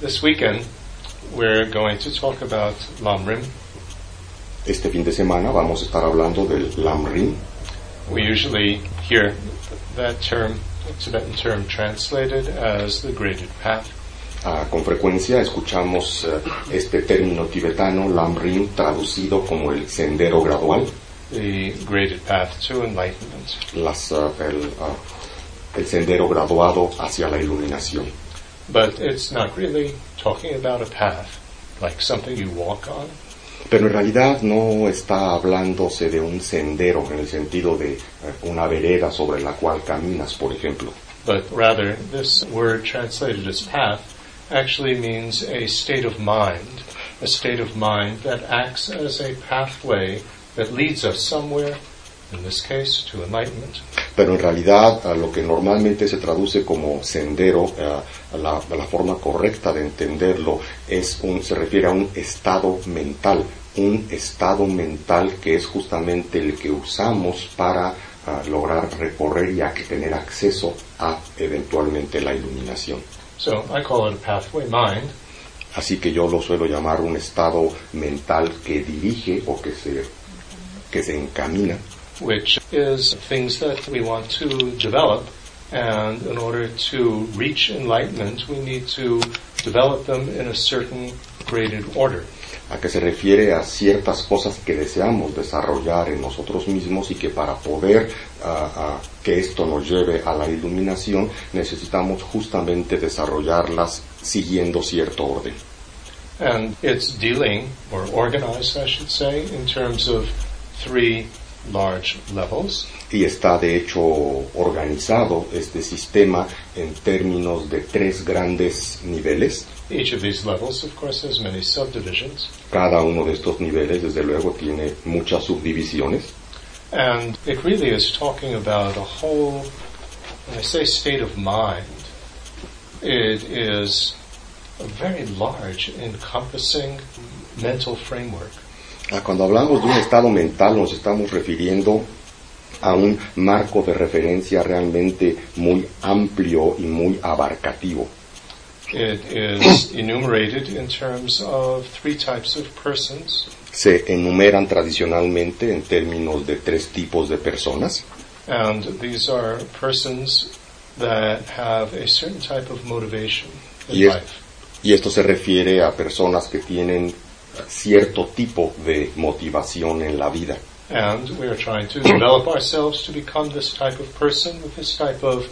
This weekend, we're going to talk about Lamrim. Este fin de semana vamos a estar hablando del Lamrim. We usually hear that term, Tibetan term, translated as the graded path. Ah, con frecuencia escuchamos eh, este término tibetano, Lamrim, traducido como el sendero gradual, the graded path to enlightenment. las, ah, el, ah, el sendero graduado hacia la iluminación. But it's not really talking about a path, like something you walk on. Pero en realidad no está hablándose de un sendero en el sentido de eh, una vereda sobre la cual caminas, por ejemplo. but rather this word translated as path actually means a state of mind, a state of mind that acts as a pathway that leads us somewhere, in this case to enlightenment. Pero en realidad a lo que normalmente se traduce como sendero, eh, la, la forma correcta de entenderlo es un, se refiere a un estado mental, un estado mental que es justamente el que usamos para ah, lograr recorrer y a- tener acceso a eventualmente la iluminación. So I call it a pathway mind, Así que yo lo suelo llamar un estado mental que dirige o que se, que se encamina which is things that we want to develop. And in order to reach enlightenment, we need to develop them in a certain graded order. a que se refiere a ciertas cosas que deseamos desarrollar en nosotros mismos y que para poder ah, ah, que esto nos lleve a la iluminación necesitamos justamente desarrollarlas siguiendo cierto orden. And it's dealing, or organized, I should say, in terms of three large levels. Y está de hecho organizado este sistema en términos de tres grandes niveles. Each of these levels, of course, has many subdivisions. Cada uno de estos niveles desde luego tiene muchas subdivisiones. And it really is talking about a whole, when I say state of mind, it is a very large, encompassing mental framework. Ah, Cuando hablamos de un estado mental nos estamos refiriendo a un marco de referencia realmente muy amplio y muy abarcativo. It is enumerated in terms of three types of persons, Se enumeran tradicionalmente en términos de tres tipos de personas and these are persons that have a certain type of motivation in Yes. life. y esto se refiere a personas que tienen cierto tipo de motivación en la vida. And we are trying to develop ourselves to become this type of person with this type of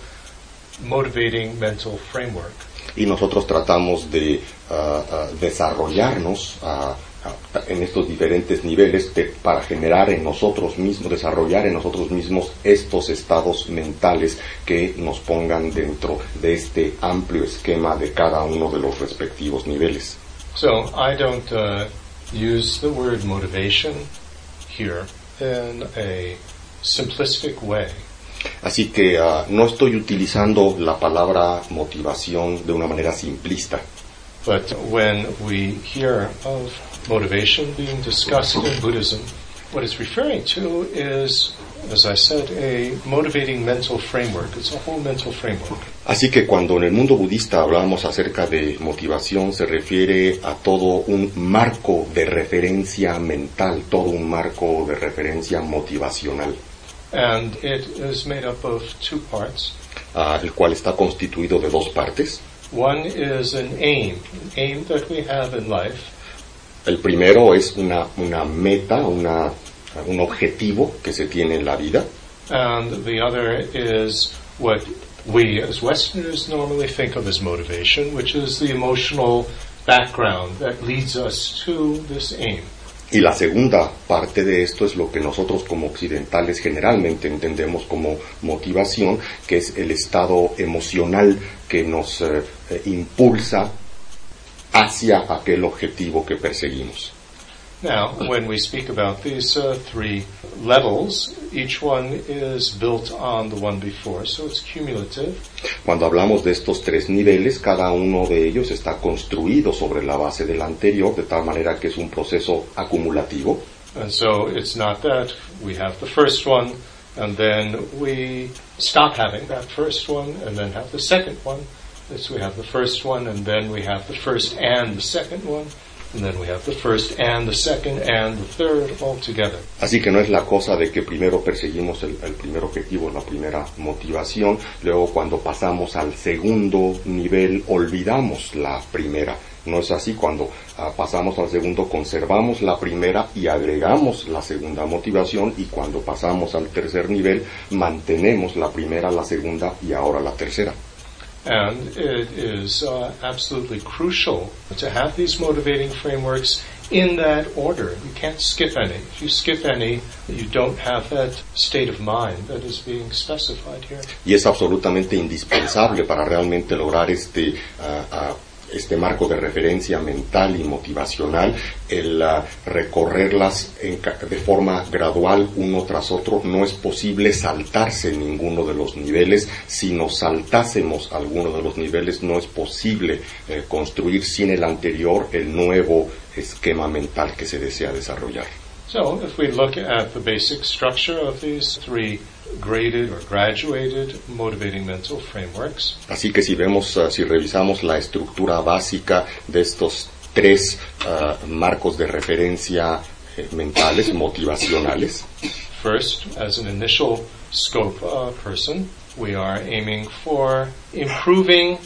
motivating mental framework. y nosotros tratamos de ah, ah, desarrollarnos ah, en estos diferentes niveles de- para generar en nosotros mismos, desarrollar en nosotros mismos estos estados mentales que nos pongan dentro de este amplio esquema de cada uno de los respectivos niveles. So I don't uh, use the word motivation here in a simplistic way. Así que ah, no estoy utilizando la palabra motivación de una manera simplista. But when we hear of motivation being discussed in Buddhism, what it's referring to is, as I said, a motivating mental framework. It's a whole mental framework. Así que cuando en el mundo budista hablamos acerca de motivación, se refiere a todo un marco de referencia mental, todo un marco de referencia motivacional, And it is made up of two parts. ah, el cual está constituido de dos partes. One is an aim, an aim that we have in life, El primero es una, una meta, una, un objetivo que se tiene en la vida, and the other is what we as Westerners normally think of as motivation, which is the emotional background that leads us to this aim. Y la segunda parte de esto es lo que nosotros como occidentales generalmente entendemos como motivación, que es el estado emocional que nos eh, impulsa hacia aquel objetivo que perseguimos. Now, when we speak about these uh, three levels, each one is built on the one before, so it's cumulative. Cuando hablamos de estos tres niveles, cada uno de ellos está construido sobre la base del anterior, de tal manera que es un proceso acumulativo. And so it's not that we have the first one and then we stop having that first one and then have the second one So we have the first one, and then we have the first and the second one, Así que no es la cosa de que primero perseguimos el, el primer objetivo, la primera motivación, luego cuando pasamos al segundo nivel olvidamos la primera. No es así, cuando ah, pasamos al segundo conservamos la primera y agregamos la segunda motivación y cuando pasamos al tercer nivel mantenemos la primera, la segunda y ahora la tercera. And it is uh, absolutely crucial to have these motivating frameworks in that order. You can't skip any. If you skip any, you don't have that state of mind that is being specified here. y es absolutamente indispensable para realmente lograr este, ah, ah, este marco de referencia mental y motivacional, el ah, recorrerlas en de forma gradual uno tras otro. No es posible saltarse ninguno de los niveles. Si nos saltásemos alguno de los niveles, no es posible eh, construir sin el anterior el nuevo esquema mental que se desea desarrollar. So if we look at the basic structure of these three graded or graduated motivating mental frameworks, Así que si vemos, ah, si revisamos la estructura básica de estos tres ah, marcos de referencia eh, mentales, motivacionales, First, as an initial scope uh, person, we are aiming for improving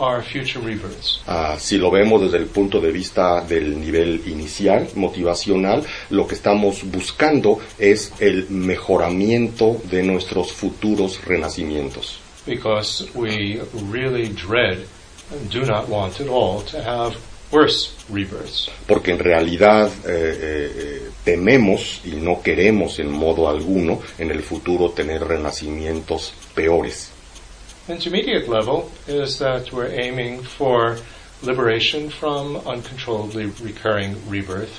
our future rebirths. ah, si lo vemos desde el punto de vista del nivel inicial, motivacional, lo que estamos buscando es el mejoramiento de nuestros futuros renacimientos. Because we really dread and do not want at all to have worse rebirths. porque en realidad eh, eh, eh, tememos y no queremos en modo alguno en el futuro tener renacimientos peores. Intermediate level is that we're aiming for liberation from uncontrollably recurring rebirth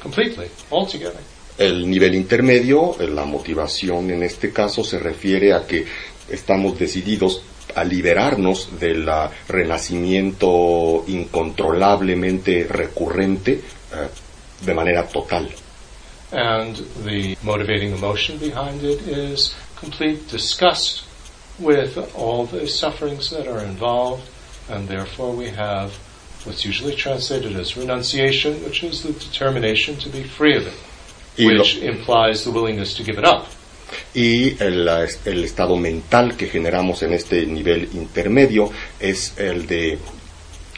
completely, altogether. El nivel intermedio, eh, la motivación en este caso se refiere a que estamos decididos a liberarnos del renacimiento incontrolablemente recurrente eh, de manera total. And the motivating emotion behind it is complete disgust with all the sufferings that are involved, and therefore we have what's usually translated as renunciation, which is the determination to be free of it, Y lo- which implies the willingness to give it up. Y el, el estado mental que generamos en este nivel intermedio es el de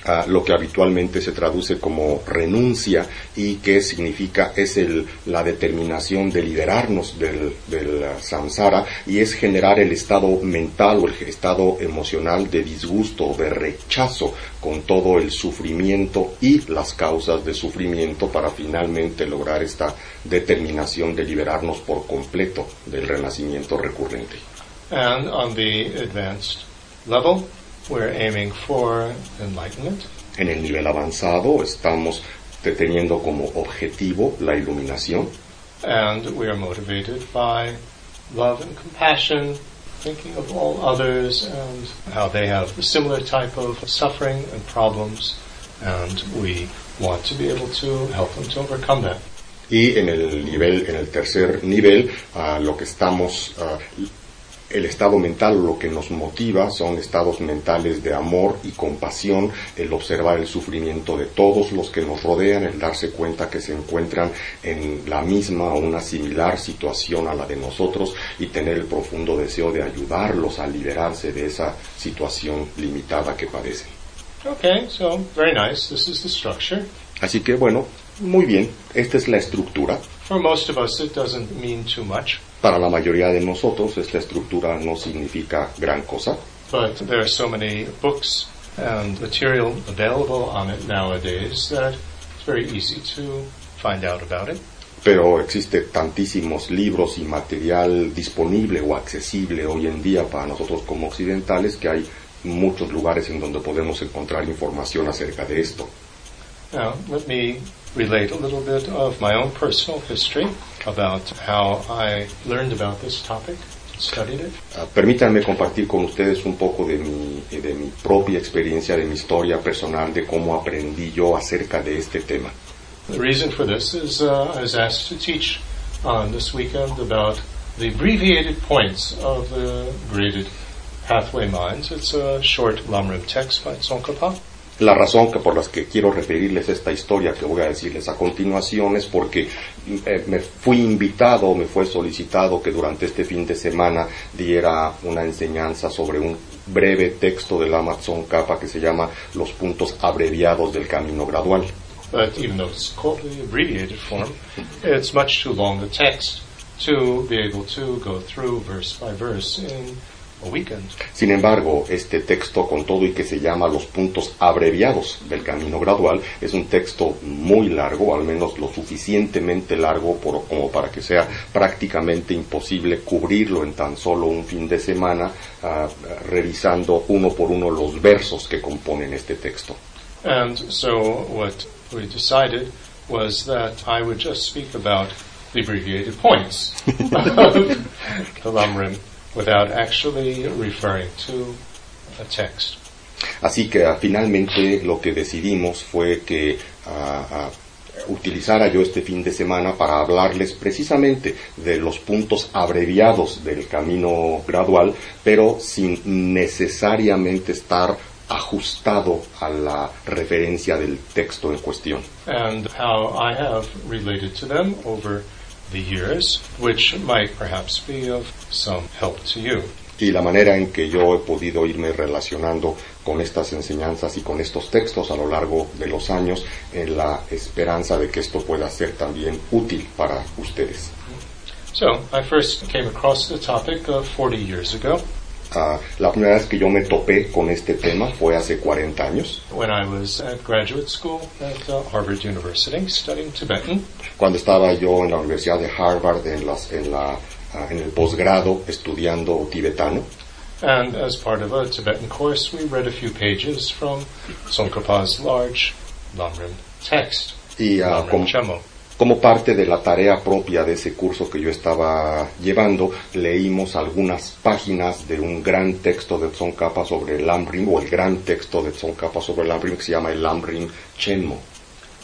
ah, lo que habitualmente se traduce como renuncia y que significa es el, la determinación de liberarnos del, del ah, samsara y es generar el estado mental o el estado emocional de disgusto, de rechazo con todo el sufrimiento y las causas de sufrimiento para finalmente lograr esta determinación de liberarnos por completo del renacimiento recurrente. And on the advanced level, we're aiming for enlightenment, En el nivel avanzado estamos te- teniendo como objetivo la iluminación and we are motivated by love and compassion, thinking of all others and how they have a similar type of suffering and problems, and we want to be able to help them to overcome that. y en el nivel en el tercer nivel ah, lo que estamos ah, el estado mental lo que nos motiva son estados mentales de amor y compasión, el observar el sufrimiento de todos los que nos rodean, el darse cuenta que se encuentran en la misma o una similar situación a la de nosotros y tener el profundo deseo de ayudarlos a liberarse de esa situación limitada que padecen. Okay, so very nice. This is the structure. Así que bueno, muy bien, esta es la estructura. For most of us, it doesn't mean too much, Para la mayoría de nosotros esta estructura no significa gran cosa, but there are so many books and material available on it nowadays that it's very easy to find out about it. pero existe tantísimos libros y material disponible o accesible hoy en día para nosotros como occidentales que hay muchos lugares en donde podemos encontrar información acerca de esto. Now, let me relate a little bit of my own personal history about how I learned about this topic, studied it. Ah, permítanme compartir con ustedes un poco de mi, de mi propia experiencia, de mi historia personal, de cómo aprendí yo acerca de este tema. The reason for this is uh, I was asked to teach on this weekend about the abbreviated points of the graded Pathway Minds. It's a short Lamrim text by Tsongkhapa. La razón que por las que quiero referirles esta historia que voy a decirles a continuación es porque eh, me fui invitado, me fue solicitado que durante este fin de semana diera una enseñanza sobre un breve texto del Amazon Kappa que se llama Los puntos abreviados del camino gradual. But even though it's called the abbreviated form, it's much too long a text to be able to go through verse by verse in. Sin embargo, este texto, con todo y que se llama Los puntos abreviados del camino gradual, es un texto muy largo, al menos lo suficientemente largo por- como para que sea prácticamente imposible cubrirlo en tan solo un fin de semana, ah, revisando uno por uno los versos que componen este texto. And so what we decided was that I would just speak about the abbreviated points. Of without actually referring to a text. Así que ah, finalmente lo que decidimos fue que ah, ah, utilizara yo este fin de semana para hablarles precisamente de los puntos abreviados del camino gradual, pero sin necesariamente estar ajustado a la referencia del texto en cuestión. and how I have related to them over the years, which might perhaps be of some help to you. y la manera en que yo he podido irme relacionando con estas enseñanzas y con estos textos a lo largo de los años en la esperanza de que esto pueda ser también útil para ustedes. So, I first came across the topic of 40 years ago Ah, la primera vez que yo me topé con este tema fue hace 40 años, when I was at graduate school at uh, Harvard University studying Tibetan. cuando estaba yo en la Universidad de Harvard en, las- en la, ah, en el posgrado estudiando tibetano. And as part of a Tibetan course, we read a few pages from Tsongkhapa's large Lamrim text, Y Chemo. Como parte de la tarea propia de ese curso que yo estaba llevando, leímos algunas páginas de un gran texto de Tsongkhapa sobre el Lamrim, o el gran texto de Tsongkhapa sobre el Lamrim que se llama el Lamrim Chenmo.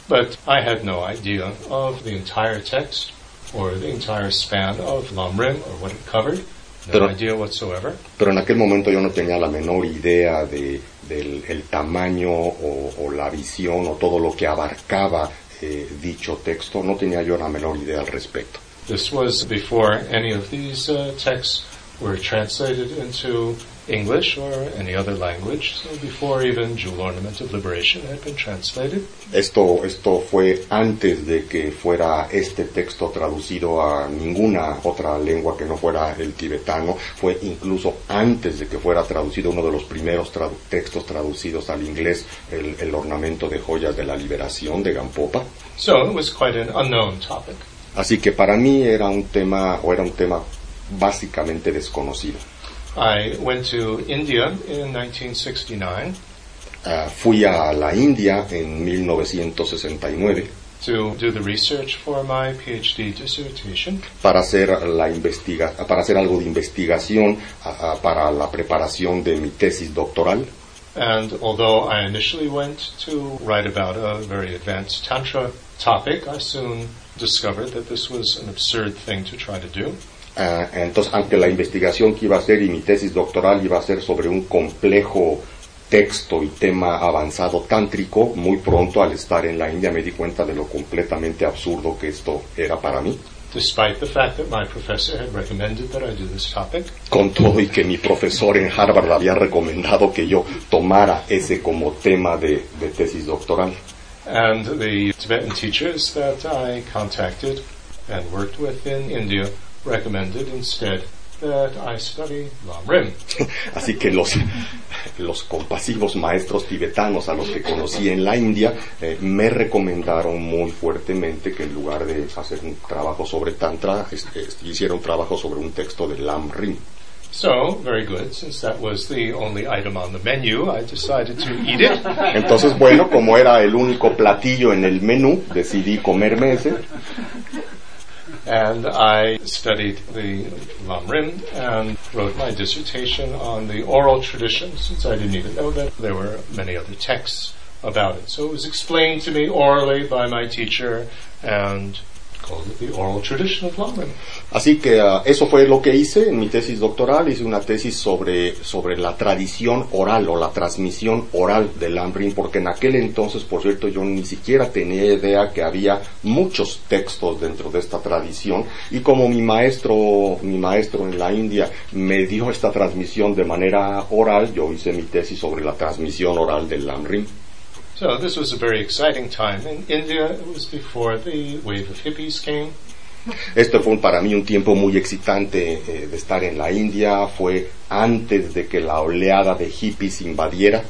But I had no idea of the entire text or the entire span of Lamrim or what it covered. No Pero- idea whatsoever. Pero en aquel momento yo no tenía la menor idea de, del el tamaño o, o la visión o todo lo que abarcaba eh, dicho texto. No tenía yo la menor idea al respecto. This was before any of these uh, texts were translated into English or any other language, so before even Jewel Ornament of Liberation had been translated. Esto, esto fue antes de que fuera este texto traducido a ninguna otra lengua que no fuera el tibetano, fue incluso antes de que fuera traducido uno de los primeros tradu- textos traducidos al inglés, el, el ornamento de joyas de la liberación de Gampopa. So it was quite an unknown topic. Así que para mí era un tema, o era un tema básicamente desconocido. I went to India in 1969 Ah, fui a la India en 1969 to do the research for my PhD dissertation. para hacer la investiga para hacer algo de investigación ah, para la preparación de mi tesis doctoral And although I initially went to write about a very advanced Tantra topic, I soon discovered that this was an absurd thing to try to do. Ah, entonces aunque la investigación que iba a hacer y mi tesis doctoral iba a ser sobre un complejo texto y tema avanzado tántrico muy pronto al estar en la India me di cuenta de lo completamente absurdo que esto era para mí Despite the fact that my professor had recommended that I do this topic, con todo y que mi profesor en Harvard había recomendado que yo tomara ese como tema de, de tesis doctoral. and the Tibetan teachers that I contacted and worked with in India recommended instead that I study Lamrim. Así que los, los compasivos maestros tibetanos a los que conocí en la India eh, me recomendaron muy fuertemente que en lugar de hacer un trabajo sobre Tantra, es- es- hiciera un trabajo sobre un texto de Lam Rim. So, very good. Since that was the only item on the menu, I decided to eat it. Entonces, bueno, como era el único platillo en el menú, decidí comerme ese. And I studied the Lamrim and wrote my dissertation on the oral tradition, since I didn't even know that there were many other texts about it. So it was explained to me orally by my teacher and Así que ah, eso fue lo que hice en mi tesis doctoral. Hice una tesis sobre, sobre la tradición oral o la transmisión oral del Lamrim, porque en aquel entonces, por cierto, yo ni siquiera tenía idea que había muchos textos dentro de esta tradición. Y como mi maestro, mi maestro en la India me dio esta transmisión de manera oral, yo hice mi tesis sobre la transmisión oral del Lamrim. So this was a very exciting time. In India, it was before the wave of hippies came. Este fue para mí un tiempo muy excitante eh, de estar en la India. Fue antes de que la oleada de hippies invadiera.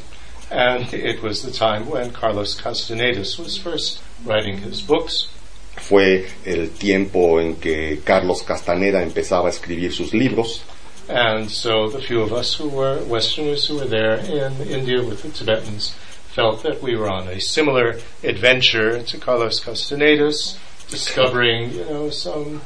And it was the time when Carlos Castanedas was first writing his books. Fue el tiempo en que Carlos Castaneda empezaba a escribir sus libros. And so the few of us who were Westerners who were there in India with the Tibetans felt that we were on a similar adventure to Carlos Castanedas, discovering, you know, some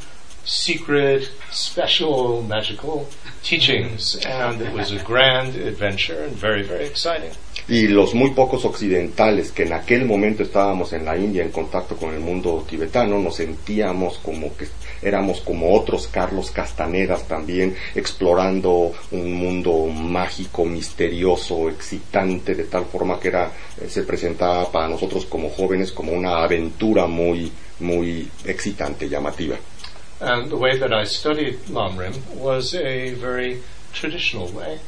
secret, special, magical teachings. And it was a grand adventure and very, very exciting. Y los muy pocos occidentales que en aquel momento estábamos en la India en contacto con el mundo tibetano, nos sentíamos como que éramos como otros Carlos Castanedas también, explorando un mundo mágico, misterioso, excitante, de tal forma que era, eh, se presentaba para nosotros como jóvenes como una aventura muy, muy excitante, llamativa. And the way that I studied Lamrim was a very traditional way.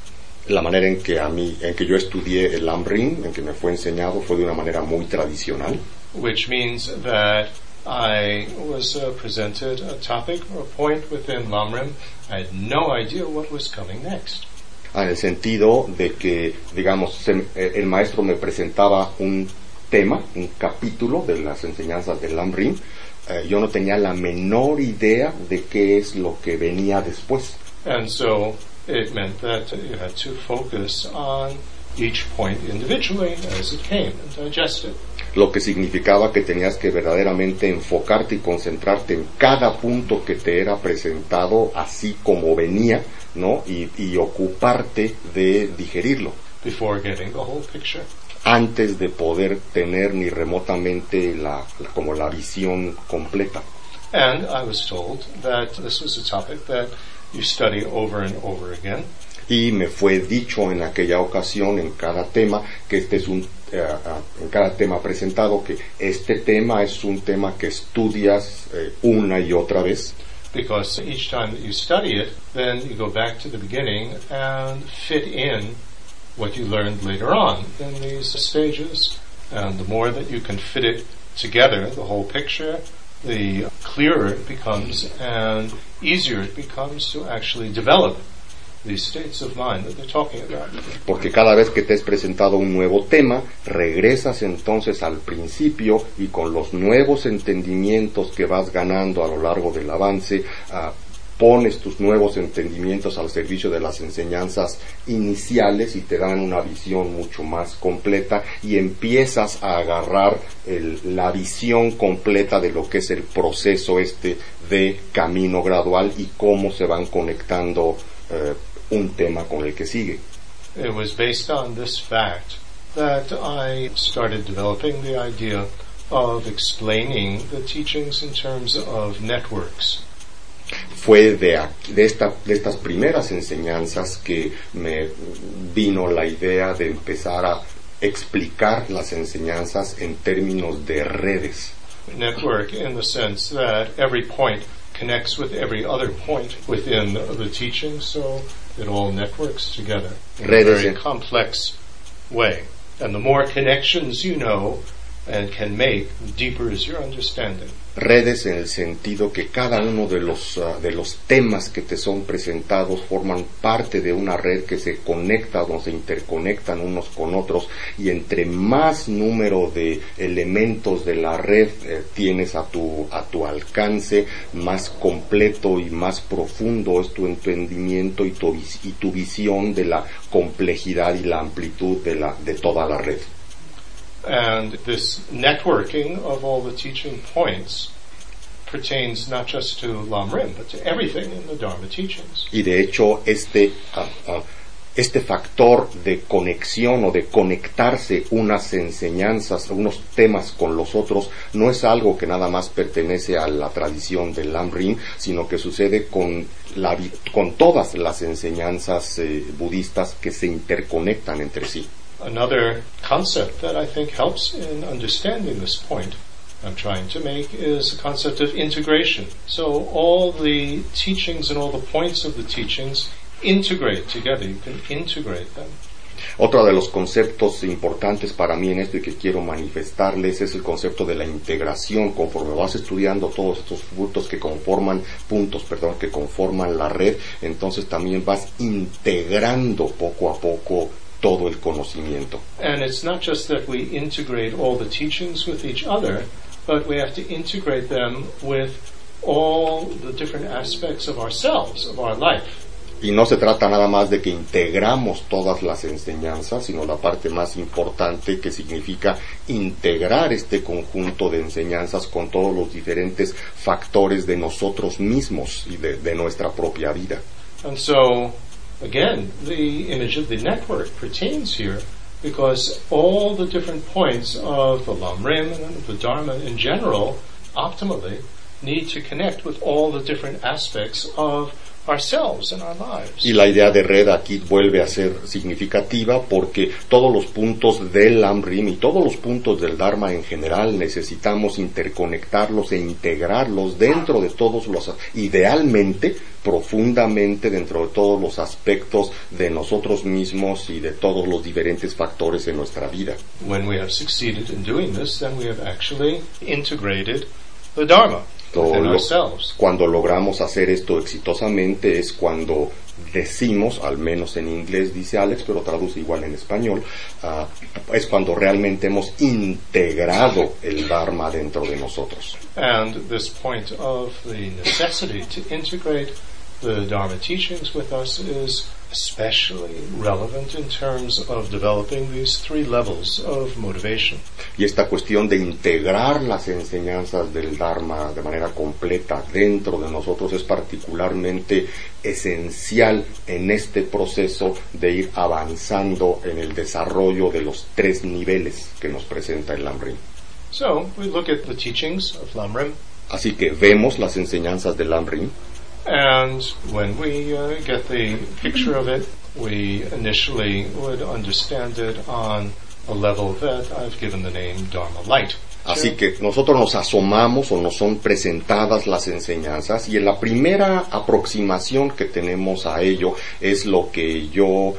La manera en que a mí, en que yo estudié el Lamrim, en que me fue enseñado, fue de una manera muy tradicional. which means that I was uh, presented a topic or a point within Lamrim. I had no idea what was coming next. en el sentido de que, digamos, se- eh, el maestro me presentaba un tema, un capítulo de las enseñanzas del Lamrim, eh, yo no tenía la menor idea de qué es lo que venía después. And so it meant that you had to focus on each point individually as it came and digest it. Lo que significaba que tenías que verdaderamente enfocarte y concentrarte en cada punto que te era presentado así como venía, ¿no? Y, y ocuparte de digerirlo. before getting the whole picture. antes de poder tener ni remotamente la, la- como la visión completa. And I was told that this was a topic that you study over and over again, Y me fue dicho en aquella ocasión, en cada tema, que este es un, en cada tema presentado, que este tema es un tema que estudias eh, una y otra vez, because each time you study it, then you go back to the beginning and fit in what you learned later on in these stages. And the more that you can fit it together, the whole picture, the clearer it becomes and easier it becomes to actually develop porque cada vez que te es presentado un nuevo tema, regresas entonces al principio y con los nuevos entendimientos que vas ganando a lo largo del avance, ah, pones tus nuevos entendimientos al servicio de las enseñanzas iniciales y te dan una visión mucho más completa y empiezas a agarrar la visión completa de lo que es el proceso este de camino gradual y cómo se van conectando eh, un tema con el que sigue. It was based on this fact that I started developing the idea of explaining the teachings in terms of networks. Fue de, aquí- de, esta, de estas primeras enseñanzas que me vino la idea de empezar a explicar las enseñanzas en términos de redes. Network in the sense that every point connects with every other point within the teaching, so it all networks together in a very complex way. And the more connections you know and can make, the deeper is your understanding. Redes en el sentido que cada uno de los, ah, de los temas que te son presentados forman parte de una red que se conecta, donde se interconectan unos con otros y entre más número de elementos de la red eh, tienes a tu, a tu alcance, más completo y más profundo es tu entendimiento y tu, y tu visión de la complejidad y la amplitud de, la, de toda la red. And this networking of all the teaching points pertains not just to Lam Rim, but to everything in the Dharma teachings. Y de hecho, este ah, ah, este factor de conexión o de conectarse unas enseñanzas, unos temas con los otros, no es algo que nada más pertenece a la tradición del Lamrim, sino que sucede con, la, con todas las enseñanzas eh, budistas que se interconectan entre sí. Another concept that I think helps in understanding this point I'm trying to make is a concept of integration. So all the teachings and all the points of the teachings integrate together. You can integrate them. Otro de los conceptos importantes para mí en esto y que quiero manifestarles es el concepto de la integración. Conforme vas estudiando todos estos puntos que conforman puntos, perdón, que conforman la red, entonces también vas integrando poco a poco todo el conocimiento. And it's not just that we integrate all the teachings with each other, but we have to integrate them with all the different aspects of ourselves, of our life. Y no se trata nada más de que integramos todas las enseñanzas, sino la parte más importante que significa integrar este conjunto de enseñanzas con todos los diferentes factores de nosotros mismos y de, de nuestra propia vida. And so, again, the image of the network pertains here because all the different points of the Lamrim and the Dharma in general, optimally, need to connect with all the different aspects of ourselves and our lives. Y la idea de red aquí vuelve a ser significativa porque todos los puntos del Amrim y todos los puntos del Dharma en general necesitamos interconectarlos e integrarlos dentro de todos los, idealmente, profundamente dentro de todos los aspectos de nosotros mismos y de todos los diferentes factores en nuestra vida. When we have succeeded in doing this, then we have actually integrated the Dharma Lo- cuando logramos hacer esto exitosamente es cuando decimos, al menos en inglés dice Alex, pero traduce igual en español, ah, es cuando realmente hemos integrado el Dharma dentro de nosotros. And this point of the necessity to integrate the Dharma teachings with us is especially relevant in terms of developing these three levels of motivation. Y esta cuestión de integrar las enseñanzas del Dharma de manera completa dentro de nosotros es particularmente esencial en este proceso de ir avanzando en el desarrollo de los tres niveles que nos presenta el Lamrim. So we look at the teachings of Lamrim, Así que vemos las enseñanzas del Lamrim and when we uh, get the picture of it, we initially would understand it on a level that I've given the name Dharma Light. Así que nosotros nos asomamos o nos son presentadas las enseñanzas y en la primera aproximación que tenemos a ello es lo que yo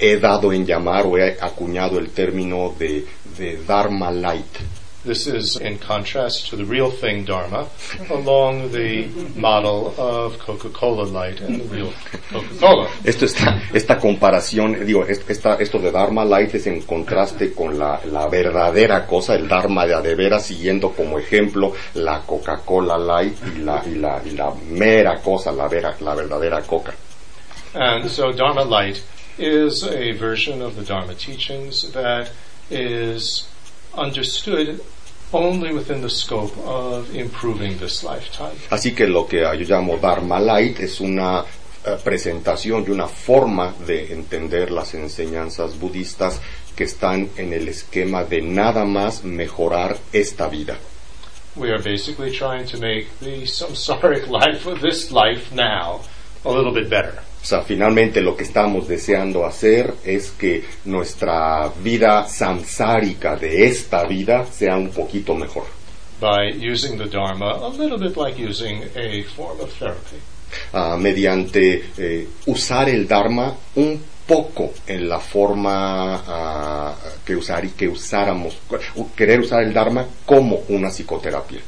he dado en llamar o he acuñado el término de, de Dharma Light. This is in contrast to the real thing Dharma along the model of Coca-Cola Light and the real Coca-Cola. Esto está, esta comparación, digo, esta, esto de Dharma Light es en contraste con la, la verdadera cosa, el Dharma de a de veras, siguiendo como ejemplo la Coca-Cola Light y la, y la, y la mera cosa, la, vera- la verdadera Coca. And so Dharma Light is a version of the Dharma teachings that is understood only within the scope of improving this lifetime. Así que lo que yo llamo Dharma Light es una eh, presentación y una forma de entender las enseñanzas budistas que están en el esquema de nada más mejorar esta vida. We are basically trying to make the samsaric life of this life now a little bit better. Sea, finalmente lo que estamos deseando hacer es que nuestra vida samsárica de esta vida sea un poquito mejor. by using the Dharma a little bit like using a form of therapy. Ah, mediante eh, usar el Dharma un poco en la forma ah, que, usar, que usáramos, querer usar el Dharma como una psicoterapia.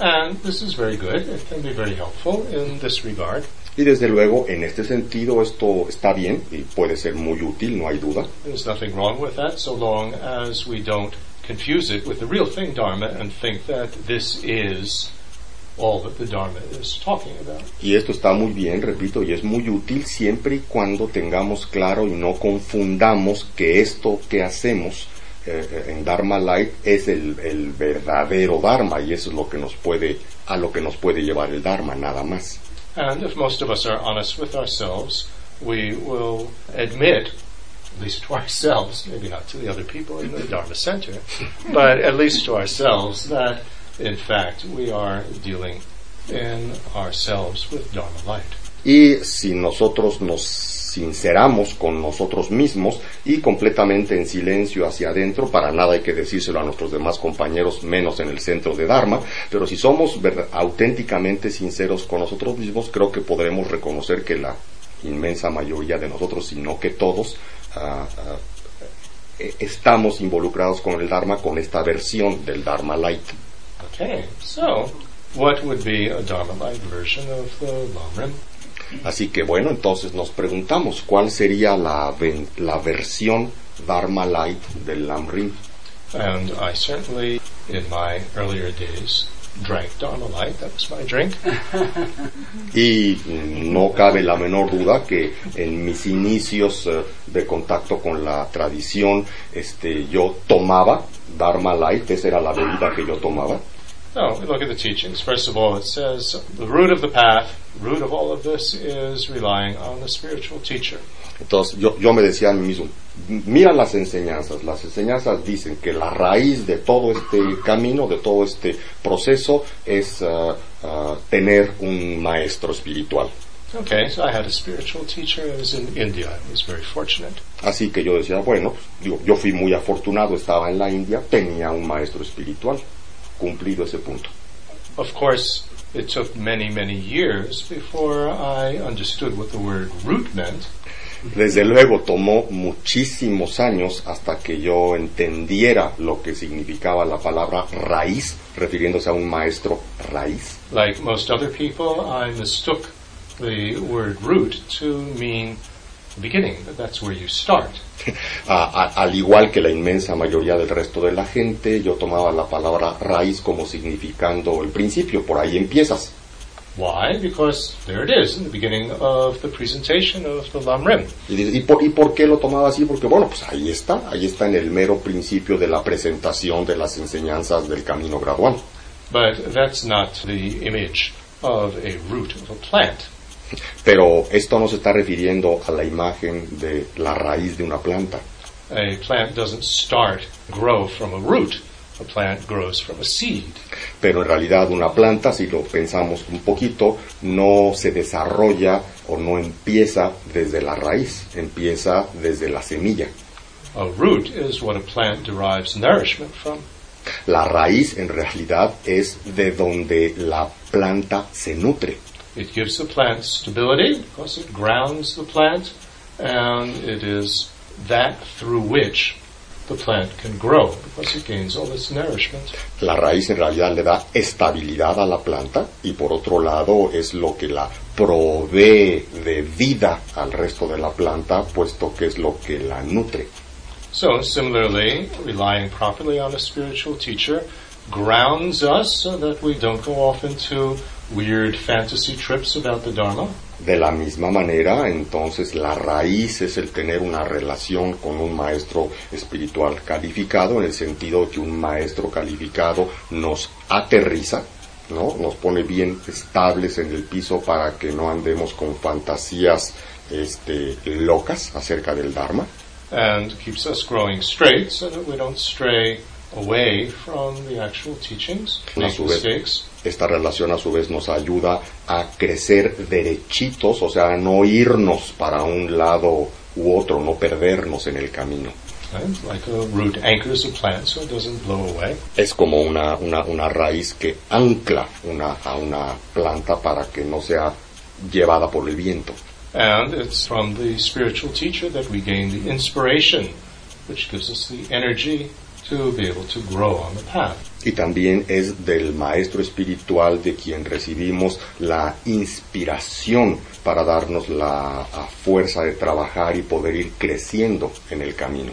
And this is very good. It can be very helpful in this regard. Y desde luego, en este sentido, esto está bien y puede ser muy útil, no hay duda. There's nothing wrong with that so long as we don't confuse it with the real thing Dharma and think that this is all that the Dharma is talking about. Y esto está muy bien, repito, y es muy útil siempre y cuando tengamos claro y no confundamos que esto que hacemos eh, en Dharma Light es el, el verdadero Dharma y eso es lo que nos puede, a lo que nos puede llevar el Dharma, nada más. And if most of us are honest with ourselves, we will admit, at least to ourselves, maybe not to the other people in the Dharma Center, but at least to ourselves, that in fact we are dealing in ourselves with Dharma light. Y si nosotros nos sinceramos con nosotros mismos y completamente en silencio hacia adentro, para nada hay que decírselo a nuestros demás compañeros, menos en el centro de Dharma, pero si somos auténticamente sinceros con nosotros mismos, creo que podremos reconocer que la inmensa mayoría de nosotros, si no que todos, eh, estamos involucrados con el Dharma, con esta versión del Dharma Light. Okay, so what would be a Dharma light version of the Lamrim? Así que bueno, entonces nos preguntamos cuál sería la, la versión Dharma Light del Lamrim. And I certainly, in my earlier days, drank Dharma light. That was my drink. Y no cabe la menor duda que en mis inicios eh, de contacto con la tradición, este, yo tomaba Dharma Light, esa era la bebida que yo tomaba. No, we look at the teachings. First of all, it says the root of the path, root of all of this is relying on the spiritual teacher. Entonces yo, yo me decía a mí mismo, mira las enseñanzas, las enseñanzas dicen que la raíz de todo este camino, de todo este proceso es ah, ah, tener un maestro espiritual. Okay, so I had a spiritual teacher. I was in India. I was very fortunate. Así que yo decía, bueno, digo, yo fui muy afortunado, estaba en la India, tenía un maestro espiritual, cumplido ese punto. Of course, it took many, many years before I understood what the word root meant. Desde luego tomó muchísimos años hasta que yo entendiera lo que significaba la palabra raíz, refiriéndose a un maestro raíz. Like most other people, I mistook the word root to mean beginning, that that's where you start. A- a- al igual que la inmensa mayoría del resto de la gente, yo tomaba la palabra raíz como significando el principio, por ahí empiezas. Why? Because there it is in the beginning of the presentation of the Lamrim. Y, ¿y, por, ¿Y por qué lo tomaba así? Porque bueno, pues ahí está, ahí está en el mero principio de la presentación de las enseñanzas del camino gradual. But that's not the image of a root of a plant. Pero esto no se está refiriendo a la imagen de la raíz de una planta. A plant doesn't start, grow from a root. A plant grows from a seed. Pero en realidad una planta, si lo pensamos un poquito, no se desarrolla o no empieza desde la raíz, empieza desde la semilla. A root is what a plant derives nourishment from. La raíz en realidad es de donde la planta se nutre. It gives the plant stability because it grounds the plant, and it is that through which the plant can grow because it gains all its nourishment. La raíz en realidad le da estabilidad a la planta y por otro lado es lo que la provee de vida al resto de la planta, puesto que es lo que la nutre. So, similarly, relying properly on a spiritual teacher grounds us so that we don't go off into weird fantasy trips about the Dharma. De la misma manera, entonces la raíz es el tener una relación con un maestro espiritual calificado, en el sentido que un maestro calificado nos aterriza, ¿no? Nos pone bien estables en el piso para que no andemos con fantasías este, locas acerca del Dharma. and keeps us growing straight so that we don't stray away from the actual teachings, A su vez, mistakes. esta relación a su vez nos ayuda a crecer derechitos, o sea, a no irnos para un lado u otro, no perdernos en el camino. Right? Like a root anchors a plant so it doesn't blow away. Es como una, una, una raíz que ancla una, a una planta para que no sea llevada por el viento. And it's from the spiritual teacher that we gain the inspiration, which gives us the energy Y también es del maestro espiritual de quien recibimos la inspiración para darnos la fuerza de trabajar y poder ir creciendo en el camino.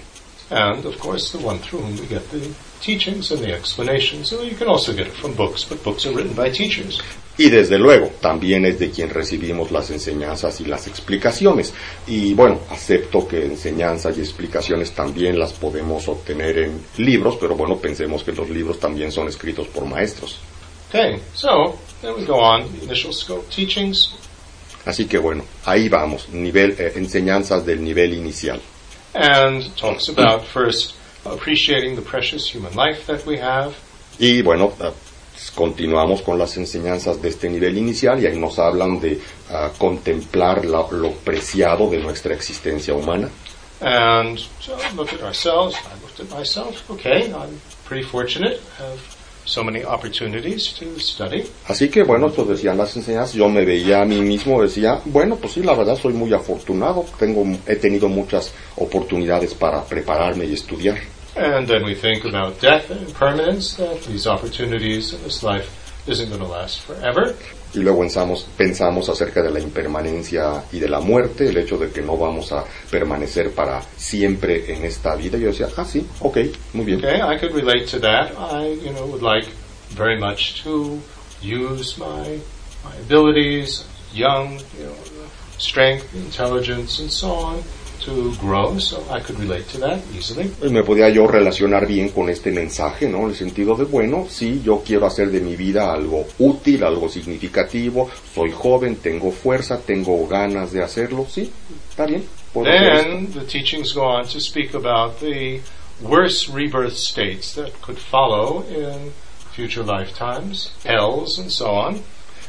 And of course, the one through whom we get the teachings and the explanations. So you can also get it from books, but books are written by teachers. Y desde luego, también es de quien recibimos las enseñanzas y las explicaciones. Y bueno, acepto que enseñanzas y explicaciones también las podemos obtener en libros, pero bueno, pensemos que los libros también son escritos por maestros. Okay, so then we go on. Initial scope teachings. Así que bueno, ahí vamos, nivel, eh, enseñanzas del nivel inicial. And talks about first appreciating the precious human life that we have. Y bueno, eh, continuamos con las enseñanzas de este nivel inicial y ahí nos hablan de ah, contemplar la- lo preciado de nuestra existencia humana. And so look at ourselves. I looked at myself. Okay, I'm pretty fortunate. Have so many opportunities to study. Así que bueno, pues decían las enseñanzas, yo me veía a mí mismo, decía, bueno, pues sí, la verdad soy muy afortunado, tengo, he tenido muchas oportunidades para prepararme y estudiar. And then we think about death and impermanence, that these opportunities in this life isn't going to last forever. Y luego pensamos, pensamos acerca de la impermanencia y de la muerte, el hecho de que no vamos a permanecer para siempre en esta vida. Y yo decía, ah, sí, ok, muy bien. Okay, I could relate to that. I, you know, would like very much to use my my abilities, young, you know, strength, intelligence, and so on, to grow. So I could relate to that easily. Pues me podía yo relacionar bien con este mensaje, ¿no? En el sentido de, bueno, sí, yo quiero hacer de mi vida algo útil, algo significativo, soy joven, tengo fuerza, tengo ganas de hacerlo, sí, está bien. Then the teachings go on to speak about the worse rebirth states that could follow in future lifetimes, hells, and so on.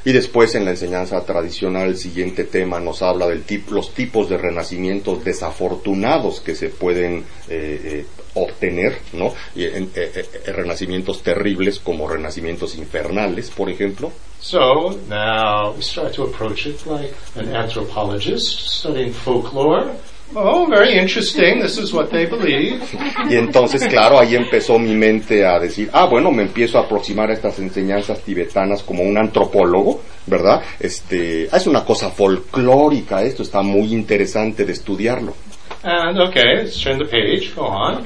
Y después en la enseñanza tradicional el siguiente tema nos habla de los tipos de renacimientos desafortunados que se pueden eh, eh, obtener, ¿no? Eh, renacimientos terribles como renacimientos infernales, por ejemplo. So now we start to approach it like an anthropologist studying folklore. Oh, very interesting. This is what they believe. Y entonces, claro, ahí empezó mi mente a decir, ah, bueno, me empiezo a aproximar a estas enseñanzas tibetanas como un antropólogo, ¿verdad? Este, es una cosa folclórica, esto está muy interesante de estudiarlo. And okay, let's turn the page. Go on.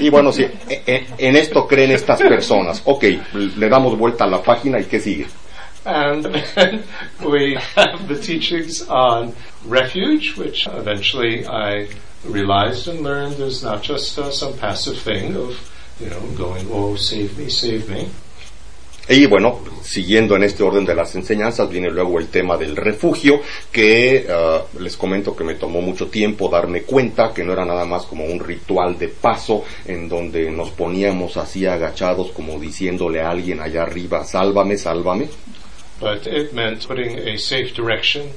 Y bueno, sí, e- e- en esto creen estas personas. Ok, le damos vuelta a la página y ¿qué sigue? And we have the teachings on refuge, which eventually I realized and learned is not just uh, some passive thing of, you know, going, oh, save me, save me. Y bueno, siguiendo en este orden de las enseñanzas, viene luego el tema del refugio, que ah, les comento que me tomó mucho tiempo darme cuenta que no era nada más como un ritual de paso en donde nos poníamos así agachados como diciéndole a alguien allá arriba, sálvame, sálvame, But it meant putting a safe direction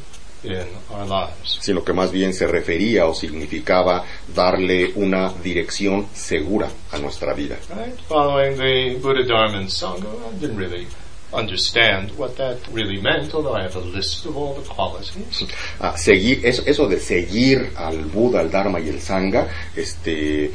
in our lives. sino que más bien se refería o significaba darle una dirección segura a nuestra vida. Right? Following the Buddha Dharma and Sangha, I didn't really understand what that really meant, although I have a list of all the qualities. Ah, seguir, eso, eso de seguir al Buda, al Dharma y el Sangha, este, eh,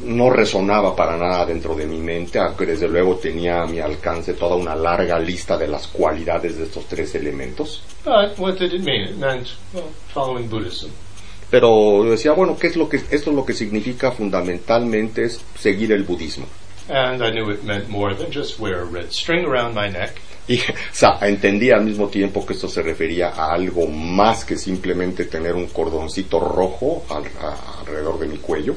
no resonaba para nada dentro de mi mente, aunque desde luego tenía a mi alcance toda una larga lista de las cualidades de estos tres elementos. But what did it mean? It meant well, following Buddhism. Pero decía, bueno, ¿qué es lo que, esto es lo que significa fundamentalmente es seguir el budismo. And I knew it meant more than just wear a red string around my neck. Y o sea, entendía al mismo tiempo que esto se refería a algo más que simplemente tener un cordoncito rojo al- a- alrededor de mi cuello.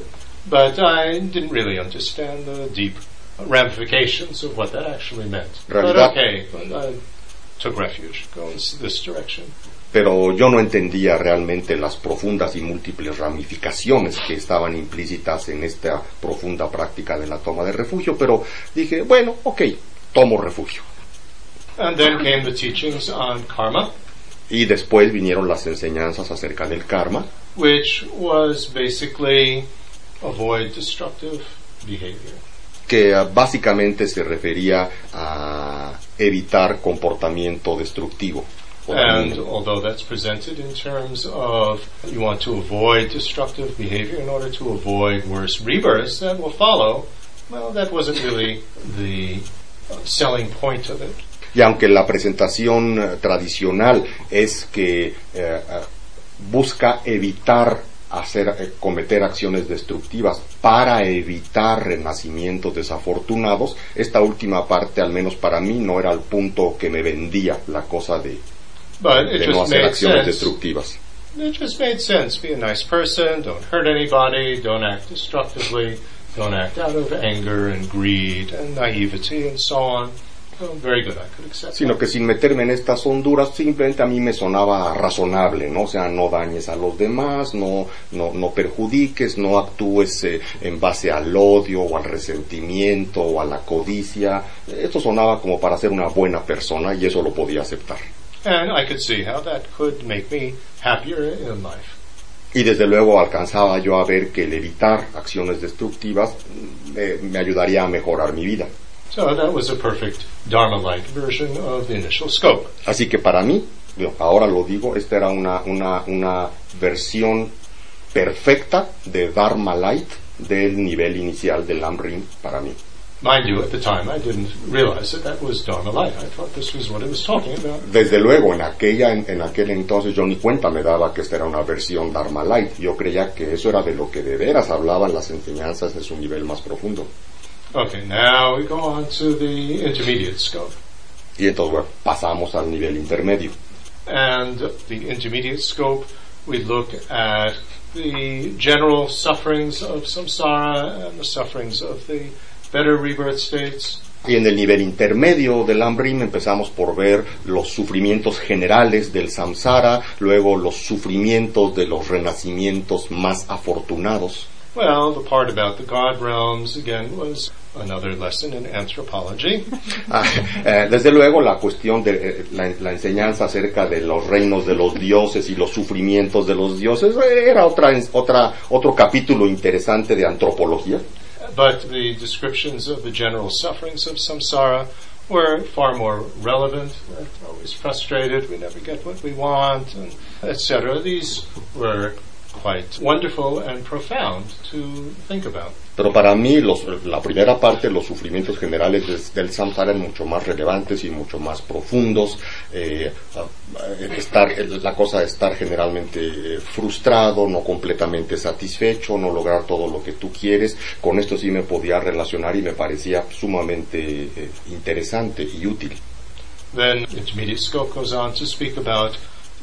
But I didn't really understand the deep ramifications of what that actually meant. But okay, but I took refuge, go in this direction. Pero yo no entendía realmente las profundas y múltiples ramificaciones que estaban implícitas en esta profunda práctica de la toma de refugio, pero dije, bueno, ok, tomo refugio. And then came the teachings on karma, Y después vinieron las enseñanzas acerca del karma, which was basically avoid destructive behavior. que ah, básicamente se refería a evitar comportamiento destructivo. And although that's presented in terms of you want to avoid destructive behavior in order to avoid worse rebirths that will follow, well, that wasn't really the uh, selling point of it. Y aunque la presentación eh, tradicional es que eh, eh, busca evitar hacer eh, cometer acciones destructivas para evitar renacimientos desafortunados, esta última parte, al menos para mí, no era el punto que me vendía la cosa de, But it de no just hacer made acciones sense. destructivas. It just made sense. Be a nice person, don't hurt anybody, don't act destructively, don't act out of anger and greed and naivety and so on. Oh, very good, I could accept sino que sin meterme en estas honduras, simplemente a mí me sonaba razonable, ¿no? O sea, no dañes a los demás, no, no, no perjudiques, no actúes eh, en base al odio o al resentimiento o a la codicia. Esto sonaba como para ser una buena persona y eso lo podía aceptar. And I could see how that could make me happier in life. Y desde luego alcanzaba yo a ver que el evitar acciones destructivas mm, eh, me ayudaría a mejorar mi vida. So that was a perfect Dharma-like version of the initial scope. Así que para mí, ahora lo digo, esta era una, una, una versión perfecta de Dharma Light del nivel inicial del Lamrim para mí. Mind you, at the time I didn't realize that that was Dharma light. I thought this was what it was talking about. Desde luego, en, aquella, en, en aquel entonces yo ni cuenta me daba que esta era una versión Dharma Light. Yo creía que eso era de lo que de veras hablaban las enseñanzas en su nivel más profundo. Okay, now we go on to the intermediate scope. Y entonces bueno, pasamos al nivel intermedio. And the intermediate scope, we look at the general sufferings of samsara and the sufferings of the. Y en el nivel intermedio del Lamrim empezamos por ver los sufrimientos generales del samsara, luego los sufrimientos de los renacimientos más afortunados. Well, the part about the God realms, again, was another lesson in anthropology. Ah, eh, desde luego la cuestión de eh, la, la enseñanza acerca de los reinos de los dioses y los sufrimientos de los dioses eh, era otra, otra, otro capítulo interesante de antropología. But the descriptions of the general sufferings of samsara were far more relevant. We're always frustrated, we never get what we want, etc. These were quite wonderful and profound to think about. Pero para mí los- la primera parte, los sufrimientos generales des- del samsara eran mucho más relevantes y mucho más profundos. Eh, estar, la cosa de estar generalmente eh, frustrado, no completamente satisfecho, no lograr todo lo que tú quieres. Con esto sí me podía relacionar y me parecía sumamente eh, interesante y útil. Then intermediate scope goes on to speak about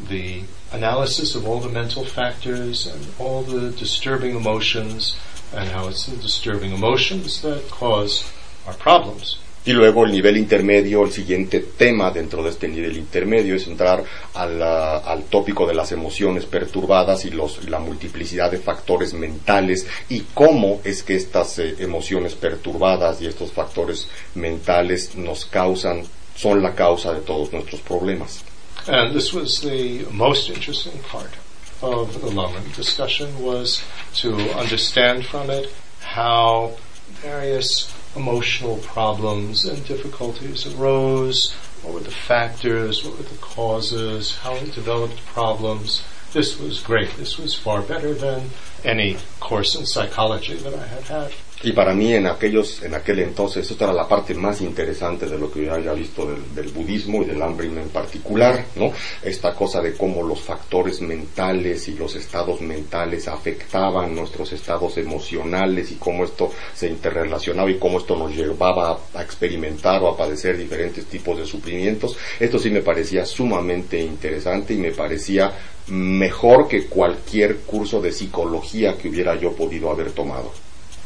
the analysis of all the mental factors and all the disturbing emotions and how it's the disturbing emotions that cause our problems. Y luego el nivel intermedio, el siguiente tema dentro de este nivel intermedio es entrar al, ah, al tópico de las emociones perturbadas y los, la multiplicidad de factores mentales y cómo es que estas eh, emociones perturbadas y estos factores mentales nos causan, son la causa de todos nuestros problemas. And this was the most interesting part of the Lama discussion was to understand from it how various emotional problems and difficulties arose, what were the factors, what were the causes, how it developed problems. This was great. This was far better than any course in psychology that I had had. Y para mí en aquellos, en aquel entonces, esta era la parte más interesante de lo que yo haya visto del, del budismo y del Ambrim en particular, ¿no? Esta cosa de cómo los factores mentales y los estados mentales afectaban nuestros estados emocionales y cómo esto se interrelacionaba y cómo esto nos llevaba a, a experimentar o a padecer diferentes tipos de sufrimientos. Esto sí me parecía sumamente interesante y me parecía mejor que cualquier curso de psicología que hubiera yo podido haber tomado.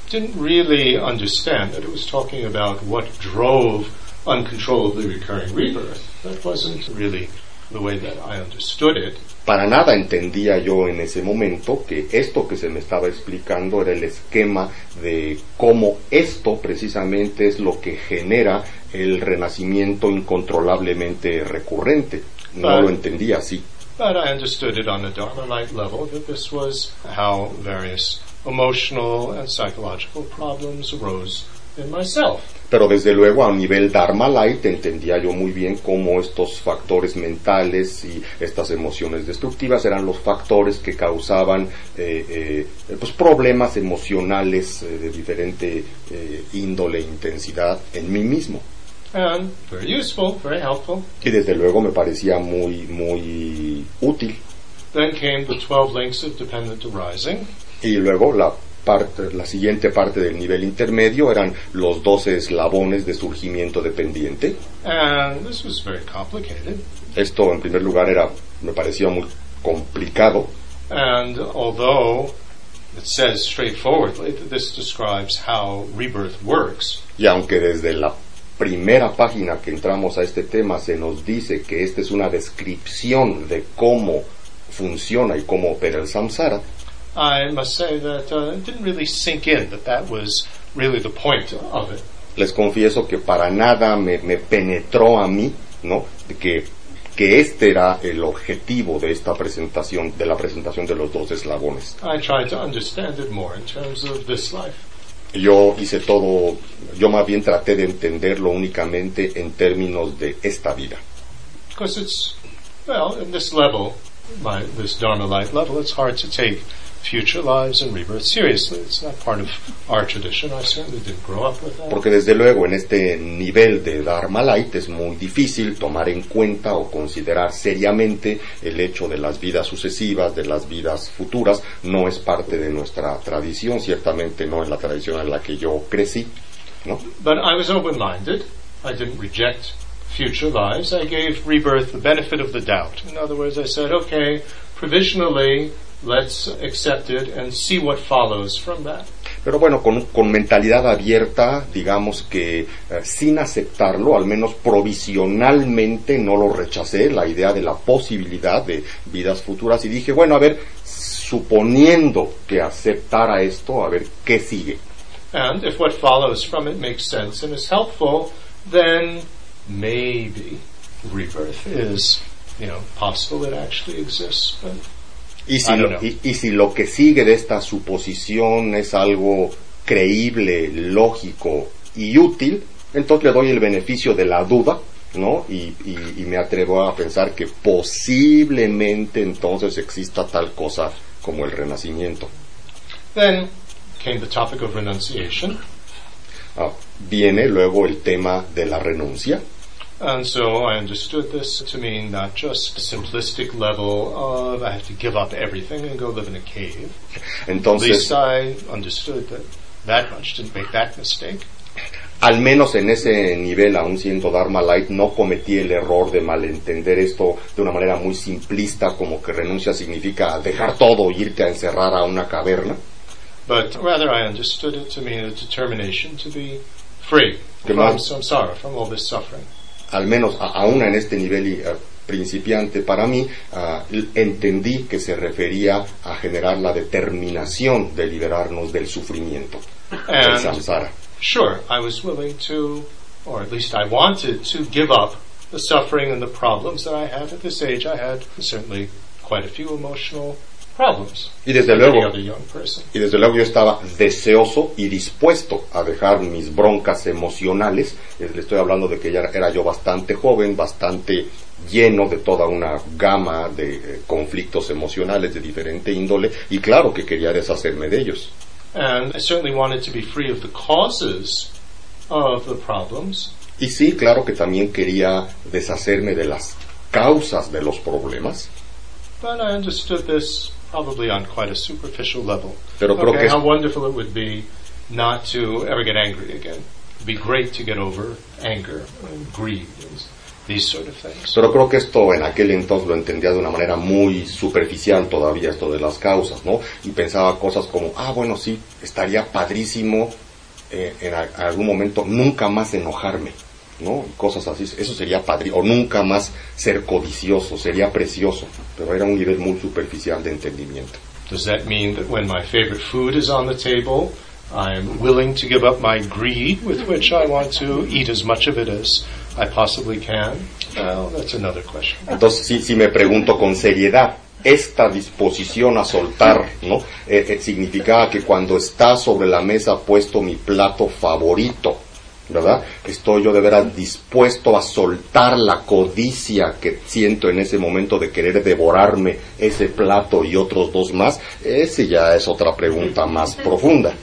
didn't really understand that it was talking about what drove uncontrollably recurring rebirth. That wasn't really the way that I understood it. Para nada entendía yo en ese momento que esto que se me estaba explicando era el esquema de cómo esto precisamente es lo que genera el renacimiento incontrolablemente recurrente. No Vale. lo entendía así. But I understood it on a Dharma light level that this was how various emotional and psychological problems arose in myself. Pero desde luego a nivel Dharma Light entendía yo muy bien cómo estos factores mentales y estas emociones destructivas eran los factores que causaban eh, eh, pues problemas emocionales eh, de diferente eh, índole e intensidad en mí mismo. And very useful, very helpful. Y desde luego me parecía muy, muy útil. Then came the 12 links of dependent arising. Y luego la parte, la siguiente parte del nivel intermedio eran los 12 eslabones de surgimiento dependiente. And this was very complicated. Esto en primer lugar era, me parecía muy complicado. And although it says straightforwardly that this describes how rebirth works, Y aunque desde la primera página que entramos a este tema se nos dice que esta es una descripción de cómo funciona y cómo opera el samsara, I must say that uh, it didn't really sink in that that was really the point of it. les confieso que para nada me, me penetró a mí, ¿no? Que, que este era el objetivo de esta presentación, de la presentación de los dos eslabones. I tried to understand it more in terms of this life. Yo hice todo, yo más bien traté de entenderlo únicamente en términos de esta vida. Because it's, well, in this level, my, this Dharma light level, it's hard to take future lives and rebirth seriously. It's not part of our tradition. I certainly didn't grow up with that. Porque desde luego en este nivel de Dharma Light es muy difícil tomar en cuenta o considerar seriamente el hecho de las vidas sucesivas, de las vidas futuras. No es parte de nuestra tradición, ciertamente no es la tradición en la que yo crecí. ¿no? But I was open-minded. I didn't reject future lives. I gave rebirth the benefit of the doubt. In other words, I said, okay, provisionally, let's accept it and see what follows from that. Pero bueno, con, con mentalidad abierta, digamos que eh, sin aceptarlo, al menos provisionalmente no lo rechacé, la idea de la posibilidad de vidas futuras, y dije, bueno, a ver, suponiendo que aceptara esto, a ver qué sigue. And if what follows from it makes sense and is helpful, then maybe rebirth is, you know, possible. It actually exists. But Y si, don't lo, y, y si lo que sigue de esta suposición es algo creíble, lógico y útil, entonces le doy el beneficio de la duda, ¿no? Y, y- y me atrevo a pensar que posiblemente entonces exista tal cosa como el renacimiento. then came the topic of renunciation. Ah, viene luego el tema de la renuncia. And so I understood this to mean not just a simplistic level of I have to give up everything and go live in a cave. At Entonces, least I understood that that much, didn't make that mistake. al menos en ese nivel, aún siendo Dharma Light, no cometí el error de malentender esto de una manera muy simplista, como que renuncia significa dejar todo e irte a encerrar a una caverna. But rather I understood it to mean a determination to be free Good from night. samsara, from all this suffering. Al menos a- aún en este nivel y, eh, principiante para mí, ah, entendí que se refería a generar la determinación de liberarnos del sufrimiento, del And samsara. sure, I was willing to, or at least I wanted to give up the suffering and the problems that I had at this age. I had certainly quite a few emotional. Y desde luego, y desde luego yo estaba deseoso y dispuesto a dejar mis broncas emocionales. Eh, Le estoy hablando de que ya era yo bastante joven, bastante lleno de toda una gama de eh, conflictos emocionales de diferente índole y claro que quería deshacerme de ellos. And I certainly wanted to be free of the causes of the problems. Y sí, claro que también quería deshacerme de las causas de los problemas, But I understood this probably on quite a superficial level. Pero creo okay, que how wonderful it would be not to ever get angry again. It'd be great to get over anger and greed and these sort of things. pero creo que esto en aquel entonces lo entendía de una manera muy superficial todavía, esto de las causas, ¿no? Y pensaba cosas como, ah, bueno, sí, estaría padrísimo eh, en a- algún momento nunca más enojarme, ¿no? Cosas así, eso sería padrísimo, o nunca más ser codicioso, sería precioso, pero era un nivel muy superficial de entendimiento. Does that mean that when my favorite food is on the table, I'm willing to give up my greed with which I want to eat as much of it as I possibly can? Well, that's another question. Entonces, sí, sí me pregunto con seriedad, esta disposición a soltar, ¿no? Eh, eh, significaba que cuando está sobre la mesa puesto mi plato favorito, ¿verdad? Estoy yo de veras dispuesto a soltar la codicia que siento en ese momento de querer devorarme ese plato y otros dos más. Ese ya es otra pregunta más profunda.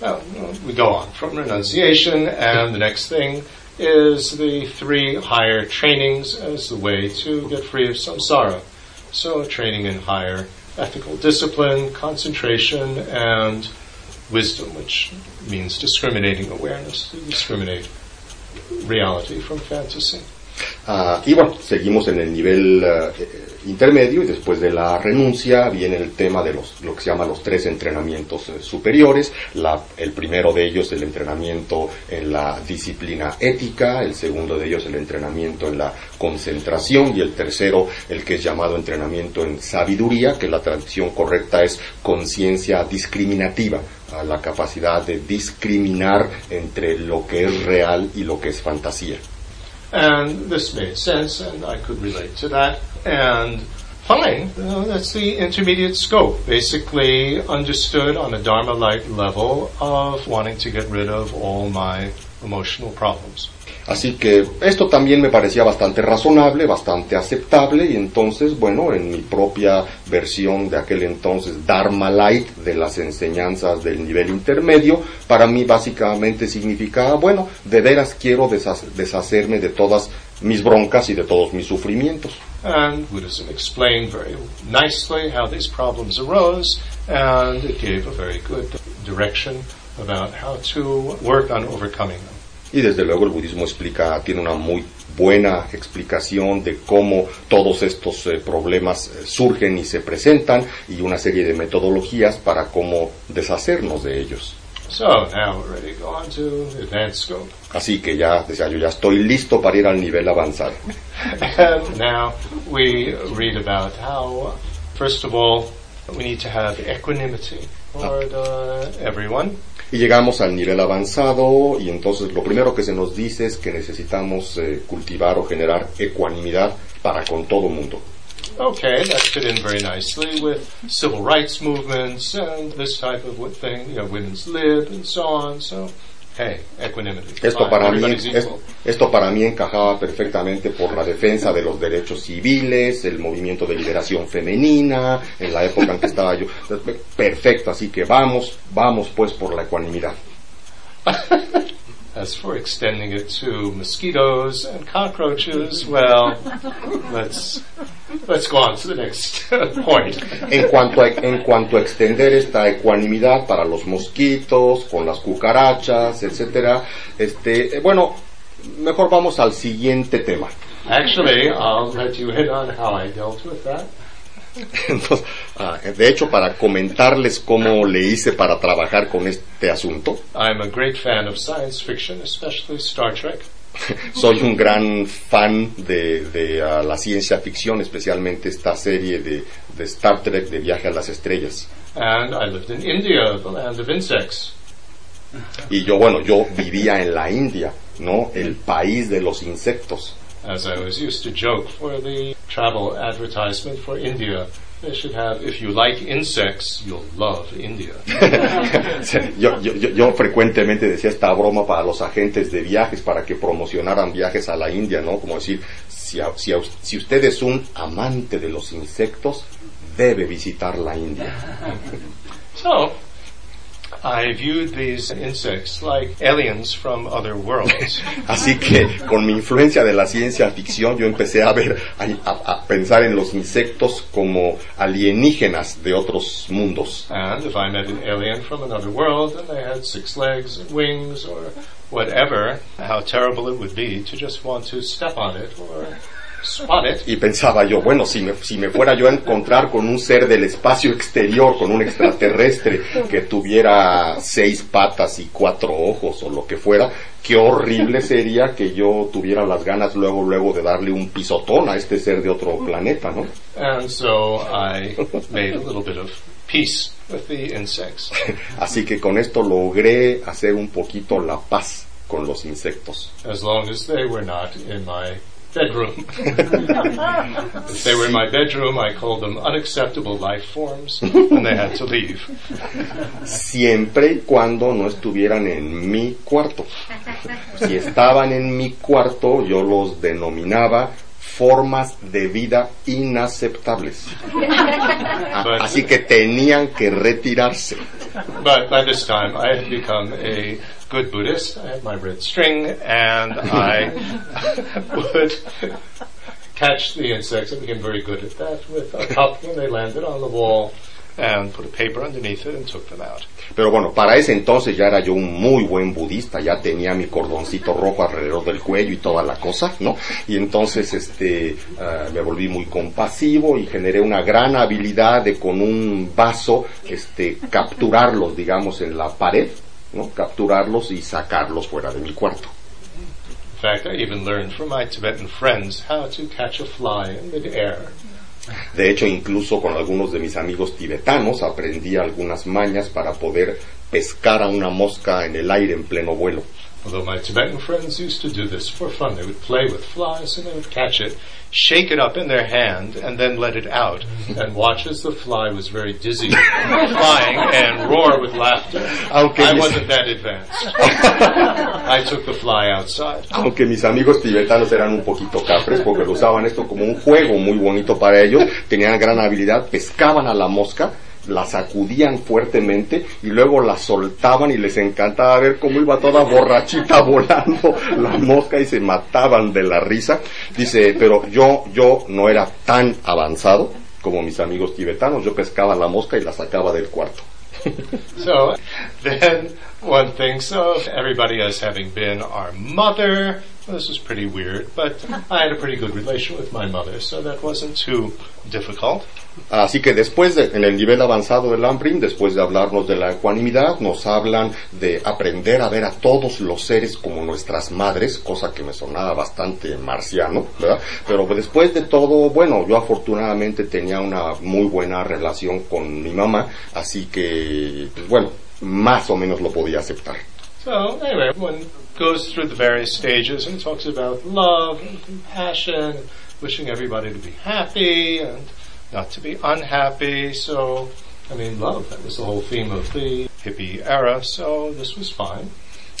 Well, we go on from renunciation, and the next thing is the three higher trainings as the way to get free of samsara. So, training in higher ethical discipline, concentration, and wisdom, which means discriminating awareness, discriminate reality from fantasy. Ah, y bueno, seguimos en el nivel eh, intermedio y después de la renuncia viene el tema de los, lo que se llama los tres entrenamientos eh, superiores. La- el primero de ellos el entrenamiento en la disciplina ética, el segundo de ellos el entrenamiento en la concentración y el tercero el que es llamado entrenamiento en sabiduría, que la traducción correcta es conciencia discriminativa, la capacidad de discriminar entre lo que es real y lo que es fantasía. And this made sense, and I could relate to that. And fine, know, that's the intermediate scope, basically understood on a Dharma-like level of wanting to get rid of all my emotional problems. Así que esto también me parecía bastante razonable, bastante aceptable y entonces, bueno, en mi propia versión de aquel entonces Dharma Light de las enseñanzas del nivel intermedio, para mí básicamente significaba, bueno, de veras quiero desha- deshacerme de todas mis broncas y de todos mis sufrimientos. And Buddhism explained very nicely how these problems arose, and it gave a very good direction about how to work on overcoming them. Y desde luego el budismo explica, tiene una muy buena explicación de cómo todos estos eh, problemas eh, surgen y se presentan y una serie de metodologías para cómo deshacernos de ellos. So now we're ready to go on to advanced scope. Así que ya, decía yo, ya estoy listo para ir al nivel avanzado. And now we read about how, first of all, we need to have equanimity toward uh, everyone. Y llegamos al nivel avanzado y entonces lo primero que se nos dice es que necesitamos eh, cultivar o generar ecuanimidad para con todo mundo. Okay, that fit in very nicely with civil rights movements and this type of thing, you know, women's lib and so on. So, hey, equanimity. Esto Fine, para, mí, esto para mí encajaba perfectamente por la defensa de los derechos civiles, el movimiento de liberación femenina, en la época en que estaba yo. Perfecto, así que vamos, vamos pues por la ecuanimidad. As for extending it to mosquitoes and cockroaches, well, let's let's go on to the next point. En cuanto, a, en cuanto a extender esta ecuanimidad para los mosquitos, con las cucarachas, etcétera, este, eh, bueno, mejor vamos al siguiente tema. Actually, I'll let you hit on how I dealt with that. Entonces, ah, de hecho, para comentarles cómo le hice para trabajar con este asunto, I'm a great fan of science fiction, especially Star Trek. soy un gran fan de, de, ah, la ciencia ficción, especialmente esta serie de, de Star Trek de Viaje a las Estrellas. And I lived in India, the land of insects. Y yo, bueno, yo vivía en la India, ¿no? El país de los insectos. As I was used to joke for the travel advertisement for India, they should have, if you like insects, you'll love India. yo, yo, yo, yo frecuentemente decía esta broma para los agentes de viajes, para que promocionaran viajes a la India, ¿no? Como decir, si, a- si, a- si usted es un amante de los insectos, debe visitar la India. So, I viewed these insects like aliens from other worlds. Así que con mi influencia de la ciencia ficción yo empecé a ver, a, a- pensar en los insectos como alienígenas de otros mundos. And if I met an alien from another world and they had six legs and wings or whatever, how terrible it would be to just want to step on it or Y pensaba yo, bueno, si me, si me fuera yo a encontrar con un ser del espacio exterior, con un extraterrestre que tuviera seis patas y cuatro ojos o lo que fuera, qué horrible sería que yo tuviera las ganas luego, luego de darle un pisotón a este ser de otro planeta, ¿no? And so I made a little bit of peace with the insects. Así que con esto logré hacer un poquito la paz con los insectos. as long as they were not in my bedroom. if they were in my bedroom, I called them unacceptable life forms, and they had to leave. siempre y cuando no estuvieran en mi cuarto. Si estaban en mi cuarto, yo los denominaba formas de vida inaceptables. But, Así que tenían que retirarse. but by this time, I had become a good Buddhist. I had my red string, and I would catch the insects. I became very good at that with a cup when they landed on the wall. and put a paper underneath it and took them out. Pero bueno, para ese entonces ya era yo un muy buen budista, ya tenía mi cordoncito rojo alrededor del cuello y toda la cosa, ¿no? Y entonces este ah, me volví muy compasivo y generé una gran habilidad de con un vaso este capturarlos, digamos, en la pared, ¿no? Capturarlos y sacarlos fuera de mi cuarto. In fact, I even learned from my Tibetan friends how to catch a fly in midair. De hecho, incluso con algunos de mis amigos tibetanos aprendí algunas mañas para poder pescar a una mosca en el aire en pleno vuelo. Although my Tibetan friends used to do this for fun, they would play with flies and they would catch it, shake it up in their hand, and then let it out, and watch as the fly was very dizzy, flying, and roar with laughter. Aunque I mis- wasn't that advanced. I took the fly outside. Aunque mis amigos tibetanos eran un poquito capres porque lo usaban esto como un juego muy bonito para ellos, tenían gran habilidad, pescaban a la mosca, la sacudían fuertemente y luego la soltaban y les encantaba ver cómo iba toda borrachita volando la mosca y se mataban de la risa. Dice, pero yo, yo no era tan avanzado como mis amigos tibetanos, yo pescaba la mosca y la sacaba del cuarto. So then one thinks of everybody as having been our mother. This was pretty weird, but I had a pretty good relation with my mother, so that wasn't too difficult. Así que después, de, en el nivel avanzado del Amprim, después de hablarnos de la ecuanimidad, nos hablan de aprender a ver a todos los seres como nuestras madres, cosa que me sonaba bastante marciano, ¿verdad? Pero después de todo, bueno, yo afortunadamente tenía una muy buena relación con mi mamá, así que, pues bueno, más o menos lo podía aceptar. So anyway, one goes through the various stages and talks about love and compassion, wishing everybody to be happy and not to be unhappy. So, I mean, love, that was the whole theme of the hippie era, so this was fine.